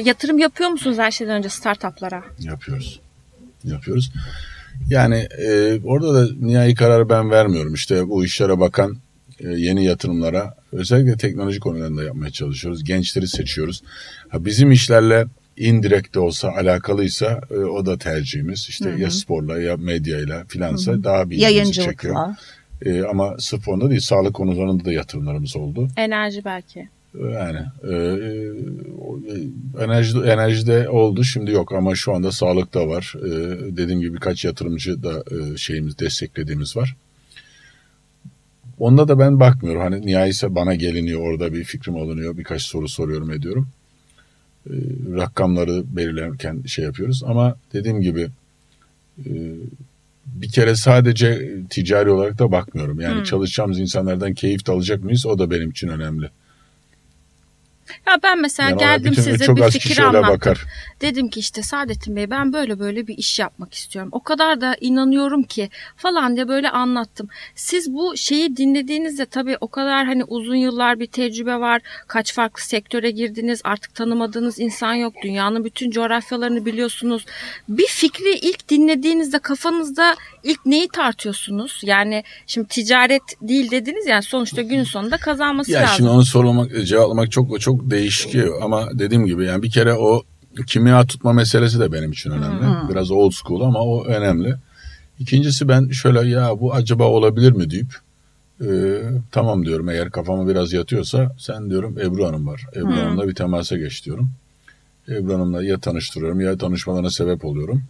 Yatırım yapıyor musunuz her şeyden önce startuplara? yapıyoruz. Yapıyoruz. Yani e, orada da nihai kararı ben vermiyorum. İşte bu işlere bakan e, yeni yatırımlara özellikle teknoloji konularında yapmaya çalışıyoruz. Gençleri seçiyoruz. Ha, bizim işlerle indirekt de olsa alakalıysa e, o da tercihimiz. İşte ya sporla ya medyayla filansa daha bir ilgimizi çekiyor. Yayıncılıkla. E, ama sırf onda değil sağlık konularında da yatırımlarımız oldu. Enerji belki. Yani e, e, enerji enerjide oldu şimdi yok ama şu anda sağlıkta var. E, dediğim gibi birkaç yatırımcı da e, şeyimiz desteklediğimiz var. Onda da ben bakmıyorum. Hani nihayetse bana geliniyor orada bir fikrim alınıyor. Birkaç soru soruyorum ediyorum. E, rakamları belirlerken şey yapıyoruz ama dediğim gibi e, bir kere sadece ticari olarak da bakmıyorum. Yani Hmm. çalışacağımız insanlardan keyif de alacak mıyız? O da benim için önemli. Ya ben mesela Yani geldim bütün- size bir fikir anlattım. bakar. Dedim ki işte Saadettin Bey ben böyle böyle bir iş yapmak istiyorum. O kadar da inanıyorum ki falan diye böyle anlattım. Siz bu şeyi dinlediğinizde tabii o kadar hani uzun yıllar bir tecrübe var. Kaç farklı sektöre girdiniz. Artık tanımadığınız insan yok. Dünyanın bütün coğrafyalarını biliyorsunuz. Bir fikri ilk dinlediğinizde kafanızda ilk neyi tartıyorsunuz? Yani şimdi ticaret değil dediniz yani sonuçta günün sonunda kazanması Ya lazım. şimdi onu sormak, cevaplamak çok çok değişiyor ama dediğim gibi yani bir kere o kimya tutma meselesi de benim için önemli. Biraz old school ama o önemli. İkincisi ben şöyle ya bu acaba olabilir mi deyip e, tamam diyorum eğer kafama biraz yatıyorsa sen diyorum Ebru Hanım var. Ebru Hanım'la bir temasa geç diyorum. Ebru Hanım'la ya tanıştırıyorum ya tanışmalarına sebep oluyorum.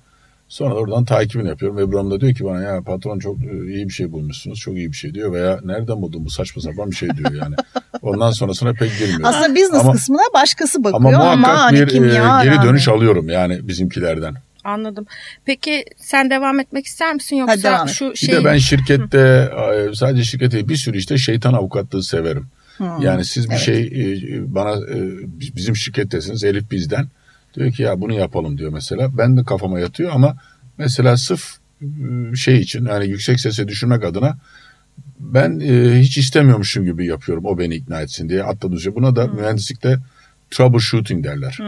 Sonra oradan takibini yapıyorum. Ebru Hanım da diyor ki bana ya patron çok e, iyi bir şey bulmuşsunuz. Çok iyi bir şey diyor. Veya nereden buldun bu saçma sapan bir şey diyor yani. Ondan sonrasına pek girmiyor. Aslında business Ama- kısmına başkası Ama bakıyor ama, muhakkak hani bir e, kimya geri rağmen. dönüş alıyorum yani bizimkilerden. Anladım. Peki sen devam etmek ister misin Hadi yoksa et. şu Bir şey de ben şirkette e, sadece şirkette bir sürü işte şeytan avukatlığı severim. Yani siz bir evet. şey e, bana e, bizim şirkettesiniz Elif bizden. Diyor ki ya bunu yapalım diyor mesela. Ben de kafama yatıyor ama mesela sırf e, şey için yani yüksek sese düşürmek adına ben e, hiç istemiyormuşum gibi yapıyorum o beni ikna etsin diye atladım. Buna da mühendislikte troubleshooting derler.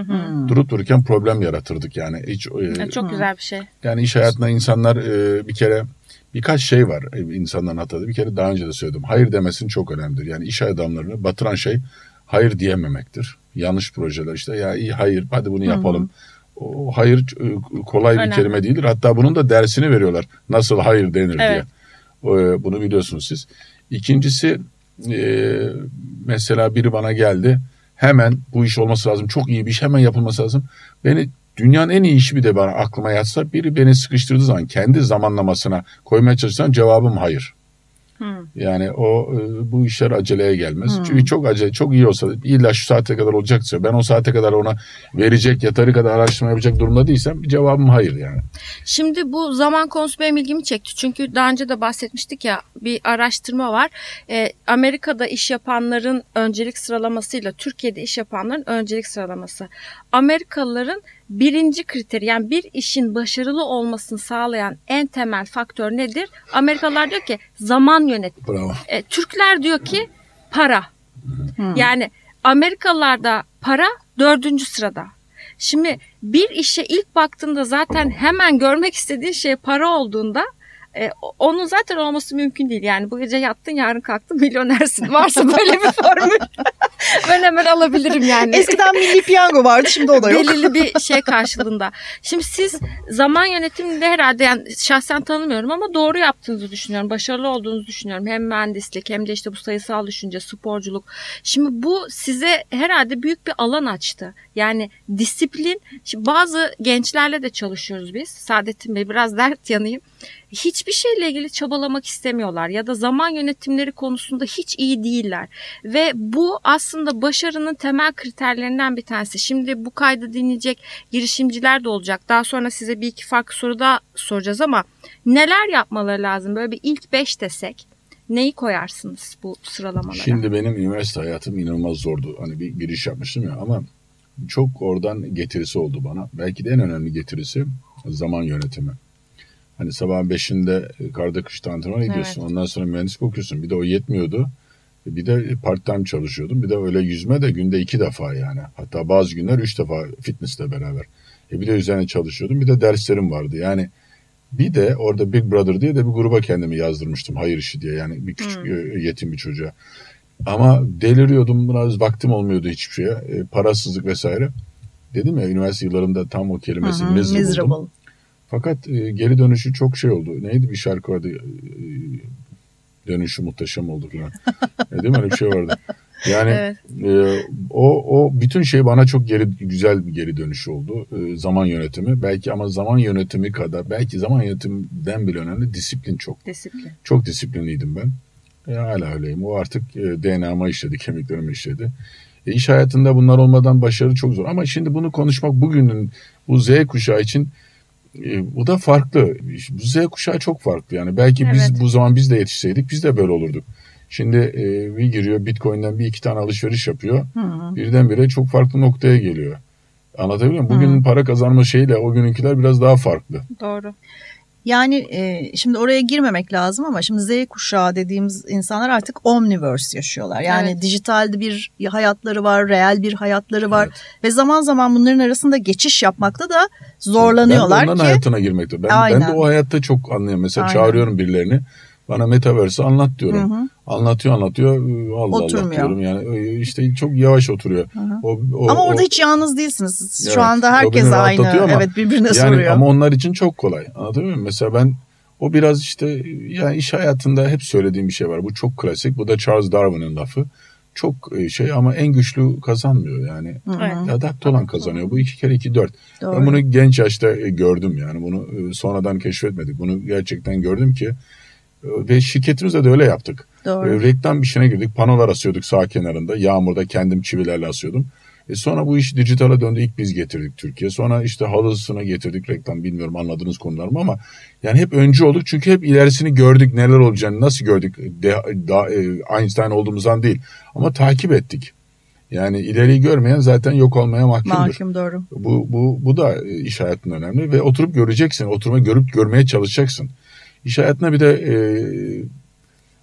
Durup dururken problem yaratırdık yani. Hiç e, Ya çok güzel bir şey. yani iş hayatında insanlar e, bir kere birkaç şey var e, insanların hatalı. Bir kere daha önce de söyledim. Hayır demesin çok önemlidir. Yani iş adamlarını batıran şey hayır diyememektir. Yanlış projeler işte ya iyi hayır hadi bunu yapalım. O hayır e, kolay bir Önemli. kelime değildir. Hatta bunun da dersini veriyorlar. Nasıl hayır denir Evet. diye. Bunu biliyorsunuz siz. İkincisi e, mesela biri bana geldi. Hemen bu iş olması lazım. Çok iyi bir iş hemen yapılması lazım. Beni dünyanın en iyi işi bir de bana aklıma yatsa biri beni sıkıştırdığı zaman kendi zamanlamasına koymaya çalışsam cevabım hayır. Hmm. Yani o e, bu işler aceleye gelmez. Çünkü çok acele, çok iyi olsa illa şu saate kadar olacaksa ben o saate kadar ona verecek yeteri kadar araştırma yapacak durumda değilsem cevabım hayır yani. Şimdi bu zaman konusu benim ilgimi çekti. Çünkü daha önce de bahsetmiştik ya bir araştırma var. Ee, Amerika'da iş yapanların öncelik sıralamasıyla Türkiye'de iş yapanların öncelik sıralaması. Amerikalıların birinci kriteri yani bir işin başarılı olmasını sağlayan en temel faktör nedir? Amerikalılar diyor ki zaman yönetimi. Bravo. E, Türkler diyor ki para. Yani Amerikalılarda para dördüncü sırada. Şimdi bir işe ilk baktığında zaten hemen görmek istediğin şey para olduğunda E, onun zaten olması mümkün değil. Yani bu gece yattın yarın kalktın milyonersin. Varsa böyle bir formül ben hemen alabilirim yani. Eskiden milli piyango vardı şimdi o da yok. Belirli bir şey karşılığında. Şimdi siz zaman yönetiminde herhalde yani şahsen tanımıyorum ama doğru yaptığınızı düşünüyorum. Başarılı olduğunuzu düşünüyorum. Hem mühendislik hem de işte bu sayısal düşünce, sporculuk. Şimdi bu size herhalde büyük bir alan açtı. Yani disiplin. Şimdi bazı gençlerle de çalışıyoruz biz. Saadettin Bey biraz dert yanayım hiçbir şeyle ilgili çabalamak istemiyorlar ya da zaman yönetimleri konusunda hiç iyi değiller. Ve bu aslında başarının temel kriterlerinden bir tanesi. Şimdi bu kaydı dinleyecek girişimciler de olacak. Daha sonra size bir iki farklı soru da soracağız ama neler yapmaları lazım? Böyle bir ilk beş desek neyi koyarsınız bu sıralamalara? Şimdi benim üniversite hayatım inanılmaz zordu. Hani bir giriş yapmıştım ya ama çok oradan getirisi oldu bana. Belki de en önemli getirisi zaman yönetimi. Hani sabah beşinde e, karda kışta antrenman ediyorsun. Evet. Ondan sonra mühendislik okuyorsun. Bir de o yetmiyordu. E, bir de part time çalışıyordum. Bir de öyle yüzme de günde iki defa yani. Hatta bazı günler üç defa fitnessle beraber. E bir de üzerine çalışıyordum. Bir de derslerim vardı. Yani bir de orada Big Brother diye de bir gruba kendimi yazdırmıştım. Hayır işi diye yani bir küçük hmm. yetim bir çocuğa. Ama deliriyordum. Biraz vaktim olmuyordu hiçbir şeye. E, parasızlık vesaire. Dedim ya üniversite yıllarımda tam o kelimesi Hı-hı, miserable. miserable. Fakat e, geri dönüşü çok şey oldu. Neydi bir şarkı vardı? E, dönüşü muhteşem oldu falan. e, değil mi öyle bir şey vardı. Yani evet. e, o o bütün şey bana çok geri güzel bir geri dönüş oldu. E, zaman yönetimi belki ama zaman yönetimi kadar belki zaman yönetiminden bile önemli disiplin çok. Disiplin. Çok disiplinliydim ben. E, hala öyleyim. O artık e, DNA'ma işledi, kemiklerime işledi. E, iş hayatında bunlar olmadan başarı çok zor. Ama şimdi bunu konuşmak bugünün bu Z kuşağı için e, bu da farklı. Bu Z kuşağı çok farklı. Yani belki evet. biz bu zaman biz de yetişseydik biz de böyle olurduk. Şimdi e, bir giriyor Bitcoin'den bir iki tane alışveriş yapıyor. Hı-hı. Birdenbire çok farklı noktaya geliyor. Anlatabiliyor muyum? Bugünün para kazanma şeyiyle o gününkiler biraz daha farklı. Doğru. Yani e, şimdi oraya girmemek lazım ama şimdi Z kuşağı dediğimiz insanlar artık omniverse yaşıyorlar. Yani evet. dijitalde bir hayatları var, real bir hayatları var evet. ve zaman zaman bunların arasında geçiş yapmakta da zorlanıyorlar ben de onların ki. hayatına girmekte. Ben, ben de o hayatta çok anlıyorum. Mesela Aynen. çağırıyorum birilerini. Bana metaverse anlat diyorum. Hı hı. Anlatıyor anlatıyor. Allah Oturmuyor. Allah diyorum yani. İşte çok yavaş oturuyor. Hı hı. O, o, ama orada o, hiç yalnız değilsiniz. Evet, Şu anda herkes aynı. Ama, evet birbirine yani, soruyor. Ama onlar için çok kolay. Anladın mı? Mesela ben o biraz işte yani iş hayatında hep söylediğim bir şey var. Bu çok klasik. Bu da Charles Darwin'in lafı. Çok e, şey ama en güçlü kazanmıyor yani. Evet. Adapte olan kazanıyor. Bu iki kere iki dört. Doğru. Ben bunu genç yaşta e, gördüm yani. Bunu e, sonradan keşfetmedik. Bunu gerçekten gördüm ki ve şirketimizde de öyle yaptık. Doğru. E, reklam işine girdik. Panolar asıyorduk sağ kenarında. Yağmurda kendim çivilerle asıyordum. E sonra bu iş dijitale döndü. İlk biz getirdik Türkiye. Sonra işte halısına getirdik reklam. Bilmiyorum anladığınız konular mı ama yani hep öncü olduk. Çünkü hep ilerisini gördük. Neler olacağını nasıl gördük. De, da, e, Einstein olduğumuzdan değil. Ama takip ettik. Yani ileriyi görmeyen zaten yok olmaya mahkumdur. Mahkum doğru. Bu, bu, bu da iş hayatında önemli ve oturup göreceksin. Oturma görüp görmeye çalışacaksın. İş hayatına bir de e,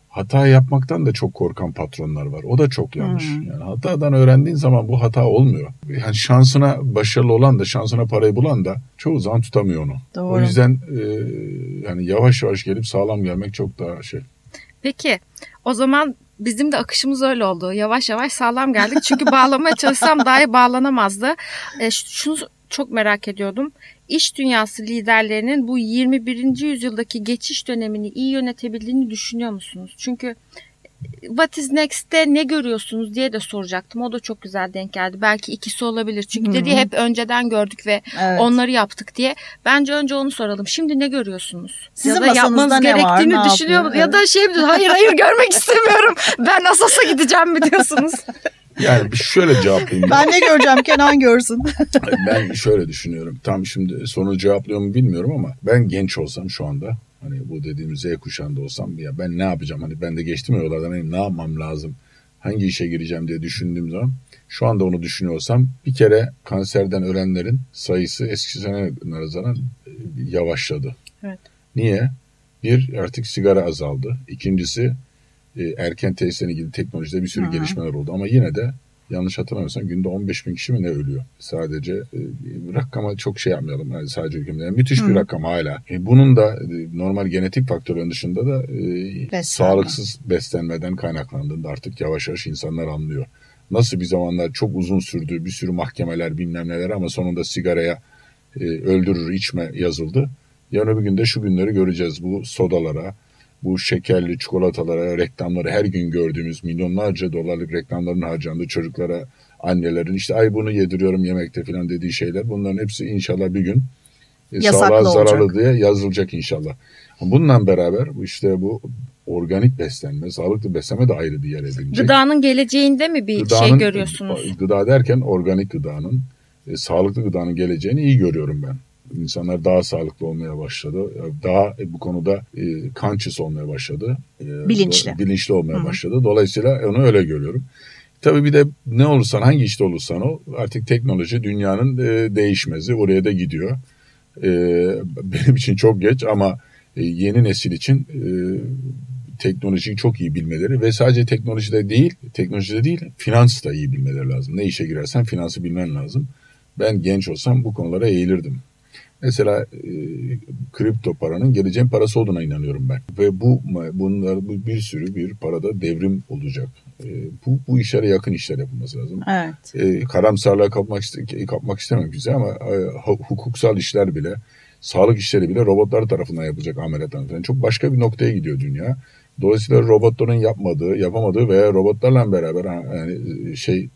hata yapmaktan da çok korkan patronlar var. O da çok yanlış. Hmm. Yani hatadan öğrendiğin zaman bu hata olmuyor. Yani şansına başarılı olan da şansına parayı bulan da çoğu zaman tutamıyor onu. Doğru. O yüzden e, yani yavaş yavaş gelip sağlam gelmek çok daha şey. Peki o zaman bizim de akışımız öyle oldu. Yavaş yavaş sağlam geldik. Çünkü bağlamaya çalışsam daha iyi bağlanamazdı. E, şunu çok merak ediyordum. İş dünyası liderlerinin bu 21. yüzyıldaki geçiş dönemini iyi yönetebildiğini düşünüyor musunuz? Çünkü What is Next'te ne görüyorsunuz diye de soracaktım. O da çok güzel denk geldi. Belki ikisi olabilir. Çünkü Hı-hı. dedi hep önceden gördük ve evet. onları yaptık diye. Bence önce onu soralım. Şimdi ne görüyorsunuz? Sizin ya da yapmanız gerektiğini var, düşünüyor musunuz? Ya da şey mi hayır hayır görmek istemiyorum. Ben Asas'a gideceğim mi diyorsunuz? Yani şöyle cevaplayayım. ben ne göreceğim Kenan görsün. ben şöyle düşünüyorum. Tam şimdi soru cevaplıyor mu bilmiyorum ama ben genç olsam şu anda hani bu dediğimiz Z kuşağında olsam ya ben ne yapacağım? Hani ben de geçtim ya yollardan benim ne yapmam lazım? Hangi işe gireceğim diye düşündüğüm zaman şu anda onu düşünüyorsam bir kere kanserden ölenlerin sayısı eski sene nazaran e, yavaşladı. Evet. Niye? Bir artık sigara azaldı. İkincisi e, erken tesislerine ilgili teknolojide bir sürü Hı-hı. gelişmeler oldu ama yine de yanlış hatırlamıyorsam günde 15 bin kişi mi ne ölüyor? Sadece e, rakama çok şey yapmayalım. Yani sadece ülkemde. Yani müthiş bir Hı. rakam hala. E, bunun da e, normal genetik faktörün dışında da e, Beslenme. sağlıksız beslenmeden kaynaklandığında artık yavaş yavaş insanlar anlıyor. Nasıl bir zamanlar çok uzun sürdü bir sürü mahkemeler bilmem neler ama sonunda sigaraya e, öldürür içme yazıldı. Yarın öbür günde şu günleri göreceğiz. Bu sodalara, bu şekerli çikolatalara, reklamları her gün gördüğümüz milyonlarca dolarlık reklamların harcandığı çocuklara, annelerin işte ay bunu yediriyorum yemekte falan dediği şeyler. Bunların hepsi inşallah bir gün e, sağlığa zararlı olacak. diye yazılacak inşallah. Bununla beraber işte bu organik beslenme, sağlıklı beslenme de ayrı bir yer edinecek. Gıdanın geleceğinde mi bir şey Gıdanın- görüyorsunuz? Gıda derken organik gıdanın, e, sağlıklı gıdanın geleceğini iyi görüyorum ben. İnsanlar daha sağlıklı olmaya başladı. Daha e, bu konuda e, conscious olmaya başladı. E, Bilinçli. Bilinçli olmaya Hı hı. başladı. Dolayısıyla onu öyle görüyorum. Tabii bir de ne olursan hangi işte olursan o artık teknoloji dünyanın e, değişmezi oraya da gidiyor. E, benim için çok geç ama e, yeni nesil için e, teknolojiyi çok iyi bilmeleri ve sadece teknolojide değil, teknolojide değil, finans da iyi bilmeleri lazım. Ne işe girersen finansı bilmen lazım. Ben genç olsam bu konulara eğilirdim. Mesela e, kripto paranın geleceğin parası olduğuna inanıyorum ben. Ve bu bunlar bu bir sürü bir parada devrim olacak. E, bu bu işlere yakın işler yapılması lazım. Evet. E, karamsarlığa kapmak, kapmak istemem bize ama e, hu- hukuksal işler bile, sağlık işleri bile robotlar tarafından yapılacak ameliyatlar falan. Çok başka bir noktaya gidiyor dünya. Dolayısıyla robotların yapmadığı, yapamadığı veya robotlarla beraber yani e, şey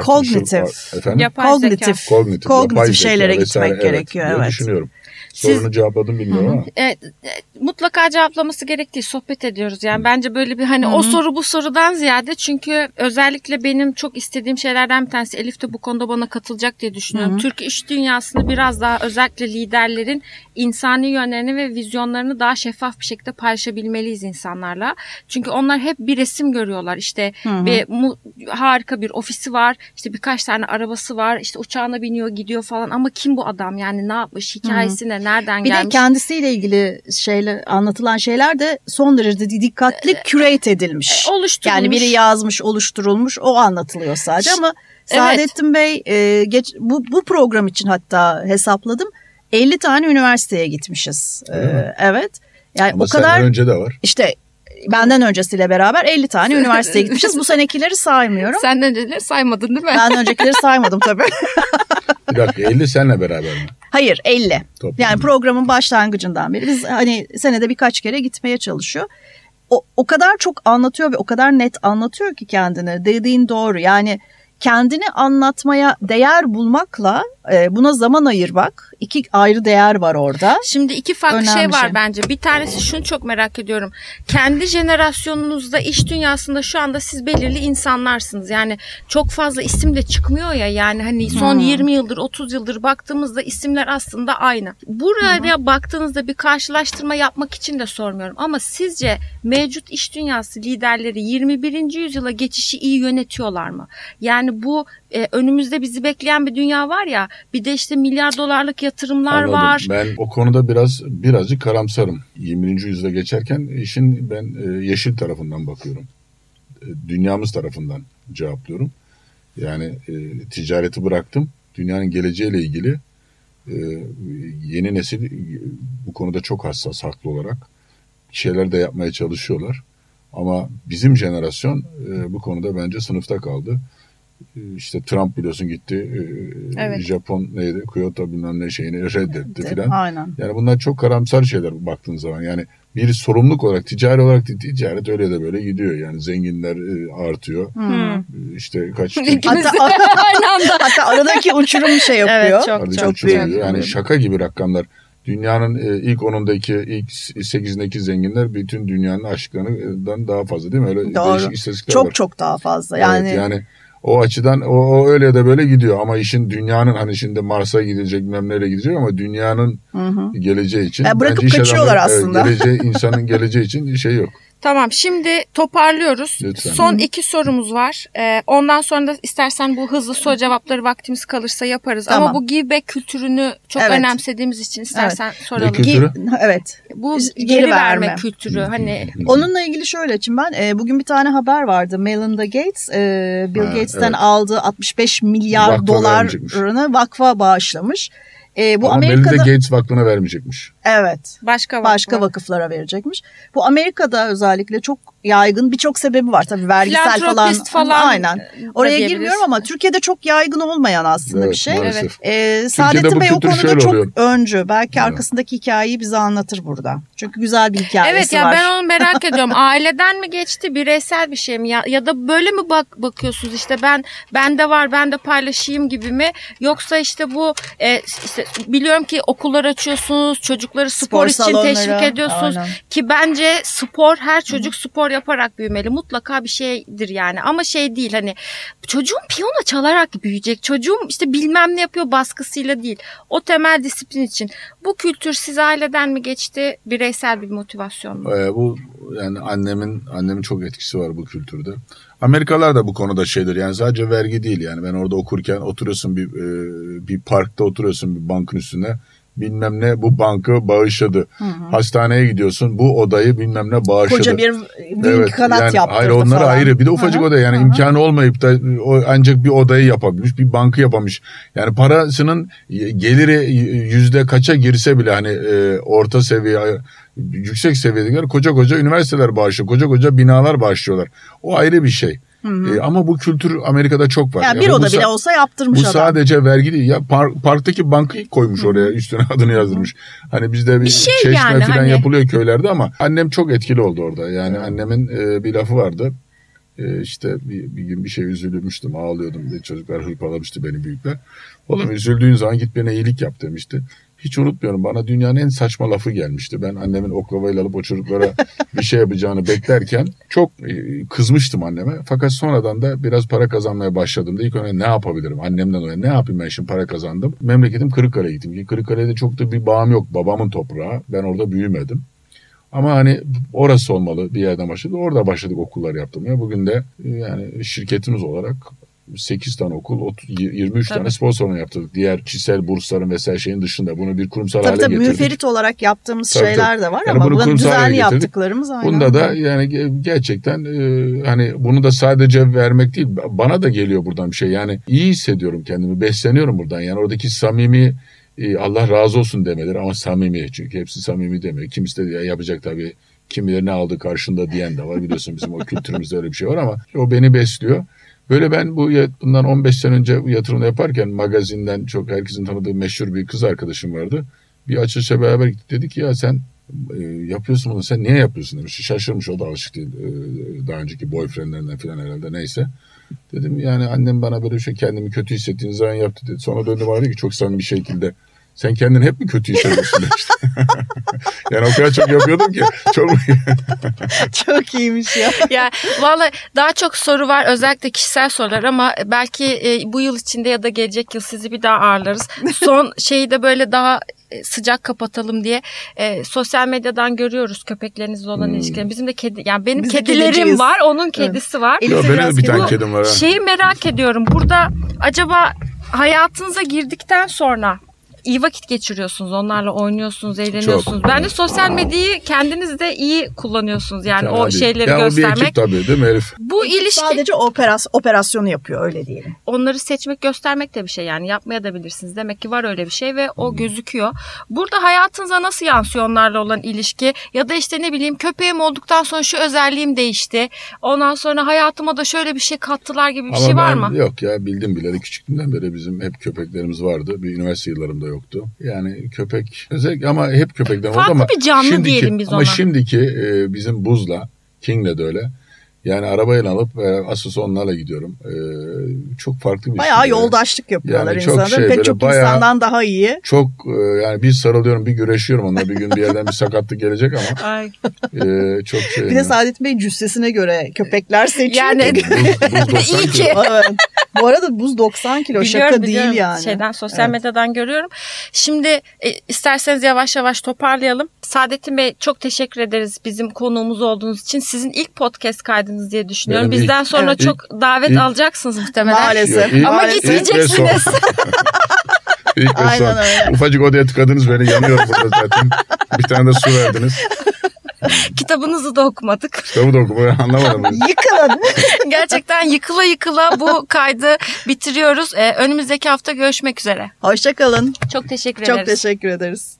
Kognitif. efendim Yapay Kognitif. zeka. kognitif, Kognitif yapay şeylere vesaire, gitmek gerekiyor, diye evet. düşünüyorum. Siz- Sorunu cevapladım bilmiyorum ama. Evet, e, mutlaka cevaplaması gerektiği sohbet ediyoruz. Yani bence böyle bir hani Hı o hı. soru bu sorudan ziyade çünkü özellikle benim çok istediğim şeylerden bir tanesi Elif de bu konuda bana katılacak diye düşünüyorum. Hı hı. Türk iş dünyasını biraz daha özellikle liderlerin insani yönlerini ve vizyonlarını daha şeffaf bir şekilde paylaşabilmeliyiz insanlarla. Çünkü onlar hep bir resim görüyorlar. İşte Hı hı. bir mu- harika bir ofisi var. işte birkaç tane arabası var. işte uçağına biniyor, gidiyor falan ama kim bu adam? Yani ne yapmış? Hikayesi ne? Nereden Bir gelmiş? de kendisiyle ilgili şeyler anlatılan şeyler de son derece dikkatli curate edilmiş. E, oluşturulmuş. Yani biri yazmış, oluşturulmuş, o anlatılıyor sadece ama Evet. Saadettin Bey e, geç, bu, bu program için hatta hesapladım 50 tane üniversiteye gitmişiz. E, mi? evet. Yani Ama o kadar önce de var. işte benden öncesiyle beraber 50 tane üniversiteye gitmişiz. Bu senekileri saymıyorum. Senden önceleri saymadın değil mi? Ben öncekileri saymadım tabii. Bir dakika 50 senle beraber mi? Hayır 50. Toplam. Yani programın başlangıcından beri biz hani senede birkaç kere gitmeye çalışıyor. O, o kadar çok anlatıyor ve o kadar net anlatıyor ki kendini. Dediğin doğru. Yani kendini anlatmaya değer bulmakla e, buna zaman ayırmak iki ayrı değer var orada. Şimdi iki farklı Önemli şey var şey. bence. Bir tanesi şunu çok merak ediyorum. Kendi jenerasyonunuzda iş dünyasında şu anda siz belirli insanlarsınız. Yani çok fazla isim de çıkmıyor ya. Yani hani son Hmm. 20 yıldır 30 yıldır baktığımızda isimler aslında aynı. Buraya baktığınızda bir karşılaştırma yapmak için de sormuyorum. Ama sizce mevcut iş dünyası liderleri 21. yüzyıla geçişi iyi yönetiyorlar mı? Yani bu e, önümüzde bizi bekleyen bir dünya var ya. Bir de işte milyar dolarlık yatırımlar Anladım. var. Ben o konuda biraz birazcık karamsarım. 20. yüzyılda geçerken işin ben e, yeşil tarafından bakıyorum. E, Dünyamız tarafından cevaplıyorum. Yani e, ticareti bıraktım. Dünyanın geleceğiyle ilgili e, yeni nesil e, bu konuda çok hassas haklı olarak şeyler de yapmaya çalışıyorlar. Ama bizim jenerasyon e, bu konuda bence sınıfta kaldı. E, İşte Trump biliyorsun gitti. e, Evet. Japon neydi? Kyoto bilmem ne şeyini reddetti filan. Aynen. Yani bunlar çok karamsar şeyler baktığın zaman. Yani bir sorumluluk olarak, ticari olarak değil, ticaret öyle de böyle gidiyor. Yani zenginler e, artıyor. Hmm. İşte kaç İkimiz de Hatta-. Hatta aradaki uçurum şey yapıyor. Evet, çok çok çok. Yani şaka gibi rakamlar. Dünyanın e, ilk 10'undaki, ilk 8'indeki zenginler bütün dünyanın aşklarından daha fazla değil mi? Öyle Doğru. değişik istatistikler Çok var. çok daha fazla. Evet, Yani, yani o açıdan o, o öyle de böyle gidiyor ama işin dünyanın hani şimdi Mars'a gidecek bilmem nereye gidecek ama dünyanın Hı hı. geleceği için Ya bırakıp kaçıyorlar evet, aslında. geleceği, insanın geleceği için şey yok. Tamam şimdi toparlıyoruz. Lütfen. Son iki sorumuz var. Ee, ondan sonra da istersen bu hızlı soru cevapları vaktimiz kalırsa yaparız. Tamam. Ama bu give back kültürünü çok Evet. önemsediğimiz için istersen soralım. Ne kültürü? Evet. Bu Geri geri, verme. verme. kültürü hani Onunla ilgili şöyle için ben e, bugün bir tane haber vardı. Melinda Gates e, Bill Ha, Gates'ten evet. aldığı 65 milyar Vakfa dolarını vakfa bağışlamış. E, bu Ama Amerika'da Melinda Gates Vakfı'na vermeyecekmiş. evet başka vakfı. başka vakıflara verecekmiş. Bu Amerika'da özellikle çok yaygın birçok sebebi var tabii vergisel falan. Falan Aynen. Oraya girmiyorum ama Türkiye'de çok yaygın olmayan aslında Evet, bir şey. maalesef. Ee, Saadettin bu Bey o konuda çok oluyor. öncü. Belki Evet. arkasındaki hikayeyi bize anlatır burada. Çünkü güzel bir hikayesi Evet ya var. ben onu merak ediyorum. Aileden mi geçti, bireysel bir şey mi ya ya da böyle mi bak bakıyorsunuz işte ben bende var, ben de paylaşayım gibi mi? Yoksa işte bu e, işte biliyorum ki okullar açıyorsunuz, çocukları spor, Spor için salonları, teşvik ediyorsunuz aynen. ki bence spor her çocuk spor yaparak büyümeli. Mutlaka bir şeydir yani. Ama şey değil hani çocuğum piyano çalarak büyüyecek. Çocuğum işte bilmem ne yapıyor baskısıyla değil. O temel disiplin için. Bu kültür siz aileden mi geçti? Bireysel bir motivasyon mu? Ee, bu yani annemin annemin çok etkisi var bu kültürde. Amerikalılar da bu konuda şeydir. Yani sadece vergi değil yani. Ben orada okurken oturuyorsun bir e, bir parkta oturuyorsun bir bankın üstüne. Bilmem ne bu bankı bağışladı. Hastaneye gidiyorsun bu odayı bilmem ne bağışladı. Koca bir büyük kanat yani, yaptırdı Hayır onları falan. ayrı. Bir de ufacık Hı hı, oda yani hı hı. imkanı olmayıp da o ancak bir odayı yapabilmiş, bir bankı yapamış. Yani parasının geliri yüzde kaça girse bile hani e, orta seviye yüksek seviyedekiler koca koca üniversiteler bağışlıyor. Koca koca binalar bağışlıyorlar. O ayrı bir şey. E, ama bu kültür Amerika'da çok var. Yani bir Yani bu oda bile olsa yaptırmış bu adam. sadece vergi değil. Ya par- parktaki bankayı koymuş oraya üstüne adını yazdırmış. Hani bizde bir, Bir şey çeşme yani, falan hani. yapılıyor köylerde ama annem çok etkili oldu orada. Yani annemin e, bir lafı vardı. E, işte bir, bir gün bir şey üzülmüştüm ağlıyordum. Bir Çocuklar hırpalamıştı beni büyükler. Oğlum üzüldüğün zaman git bana iyilik yap demişti. Hiç unutmuyorum bana dünyanın en saçma lafı gelmişti. Ben annemin oklavayla alıp o çocuklara bir şey yapacağını beklerken çok e, kızmıştım anneme. Fakat sonradan da biraz para kazanmaya başladığımda ilk önce ne yapabilirim? Annemden öyle ne yapayım ben şimdi para kazandım. Memleketim Kırıkkale'ye gittim. Ki Kırıkkale'de çok da bir bağım yok. Babamın toprağı. Ben orada büyümedim. Ama hani orası olmalı bir yerden başladı. Orada başladık okullar yaptırmaya. Bugün de e, yani şirketimiz olarak 8 tane okul, 30, 23 Tabii. tane salonu yaptırdık. Diğer kişisel bursların vesaire şeyin dışında bunu bir kurumsal Tabii hale tabii getirdik. müferit olarak yaptığımız Tabii, şeyler de var Yani ama bunu kurumsal düzenli yaptıklarımız aynı. Bunda da yani ge- gerçekten e, hani bunu da sadece vermek değil bana da geliyor buradan bir şey. Yani iyi hissediyorum kendimi, besleniyorum buradan. Yani oradaki samimi e, Allah razı olsun demeleri ama samimi çünkü hepsi samimi demiyor. Kimisi de ya yapacak tabii kimileri ne aldı karşında diyen de var. Biliyorsun bizim o kültürümüzde öyle bir şey var ama o beni besliyor. Böyle ben bu bundan 15 sene önce bu yatırımı yaparken magazinden çok herkesin tanıdığı meşhur bir kız arkadaşım vardı. Bir açılışa beraber gittik. Dedi ki ya sen e, yapıyorsun bunu sen niye yapıyorsun demiş. Şaşırmış o da alışık değil. E, daha önceki boyfriendlerinden falan herhalde neyse. Dedim yani annem bana böyle bir şey kendimi kötü hissettiğim zaman yaptı dedi. Sonra döndü bana dedi ki çok samimi bir şekilde sen kendini hep mi kötü hissediyorsun demişti. yani o kadar çok yapıyordum ki çok Çok iyiymiş ya. ya vallahi daha çok soru var özellikle kişisel sorular ama belki e, bu yıl içinde ya da gelecek yıl sizi bir daha ağırlarız. Son şeyi de böyle daha e, sıcak kapatalım diye e, sosyal medyadan görüyoruz köpeklerinizle olan Hmm. ilişkilerini. Bizim de kedi yani benim Biz kedilerim kediciyiz. var, onun kedisi var. Elif Ya de benim de bir tane kedi- kedim var ha. Şeyi merak ediyorum. Burada acaba hayatınıza girdikten sonra iyi vakit geçiriyorsunuz. Onlarla oynuyorsunuz, eğleniyorsunuz. Çok. Bence sosyal medyayı kendiniz de iyi kullanıyorsunuz. Yani Fena o şeyleri ya O bir göstermek. ekip tabii değil mi Elif? Bu ilişki Sadece operas, operasyonu yapıyor öyle diyelim. onları seçmek göstermek de bir şey yani yapmaya da bilirsiniz. Demek ki var öyle bir şey ve Hmm. o gözüküyor. Burada hayatınıza nasıl yansıyor onlarla olan ilişki ya da işte ne bileyim köpeğim olduktan sonra şu özelliğim değişti. Ondan sonra hayatıma da şöyle bir şey kattılar gibi bir Ama şey var ben mı? yok ya bildim bileli küçüklüğümden beri bizim hep köpeklerimiz vardı. Bir üniversite yıllarımda yoktu. Yani köpek özellikle ama hep köpekten oldu Farklı ama bir canlı şimdiki, diyelim biz ama ona. şimdiki e, bizim Buz'la King'le de öyle. Yani arabayla alıp e, asıl onlarla gidiyorum. E, çok farklı bir Bayağı şey. yoldaşlık yapıyorlar Yani çok insanlar. şey, Pek böyle çok bayağı- insandan daha iyi. Çok e, yani bir sarılıyorum bir güreşiyorum onunla. Bir gün bir yerden bir sakatlık gelecek ama Ay. e, çok şey. Bir de Saadettin Bey cüssesine göre köpekler seçiyor. Yani Buz, buz 90 İyi ki. Bu arada buz 90 kilo Biliyorum, şaka biliyorum. değil yani. Şeyden sosyal Evet. medyadan görüyorum. Şimdi e, isterseniz yavaş yavaş toparlayalım. Saadettin Bey çok teşekkür ederiz bizim konuğumuz olduğunuz için. Sizin ilk podcast kaydınız diye düşünüyorum. Benim ilk- Bizden sonra evet. çok davet ilk- alacaksınız muhtemelen. Maalesef. İlk- Ama maalesef. gitmeyeceksiniz. İlk ve son. Ufacık odaya tıkadınız beni yanıyorum burada zaten. Bir tane de su verdiniz. Kitabınızı da okumadık. Kitabı da okumayı anlamadım. Yıkılın. Gerçekten yıkıla yıkıla bu kaydı bitiriyoruz. Ee, önümüzdeki hafta görüşmek üzere. Hoşçakalın. Çok teşekkür ederiz. Çok teşekkür ederiz.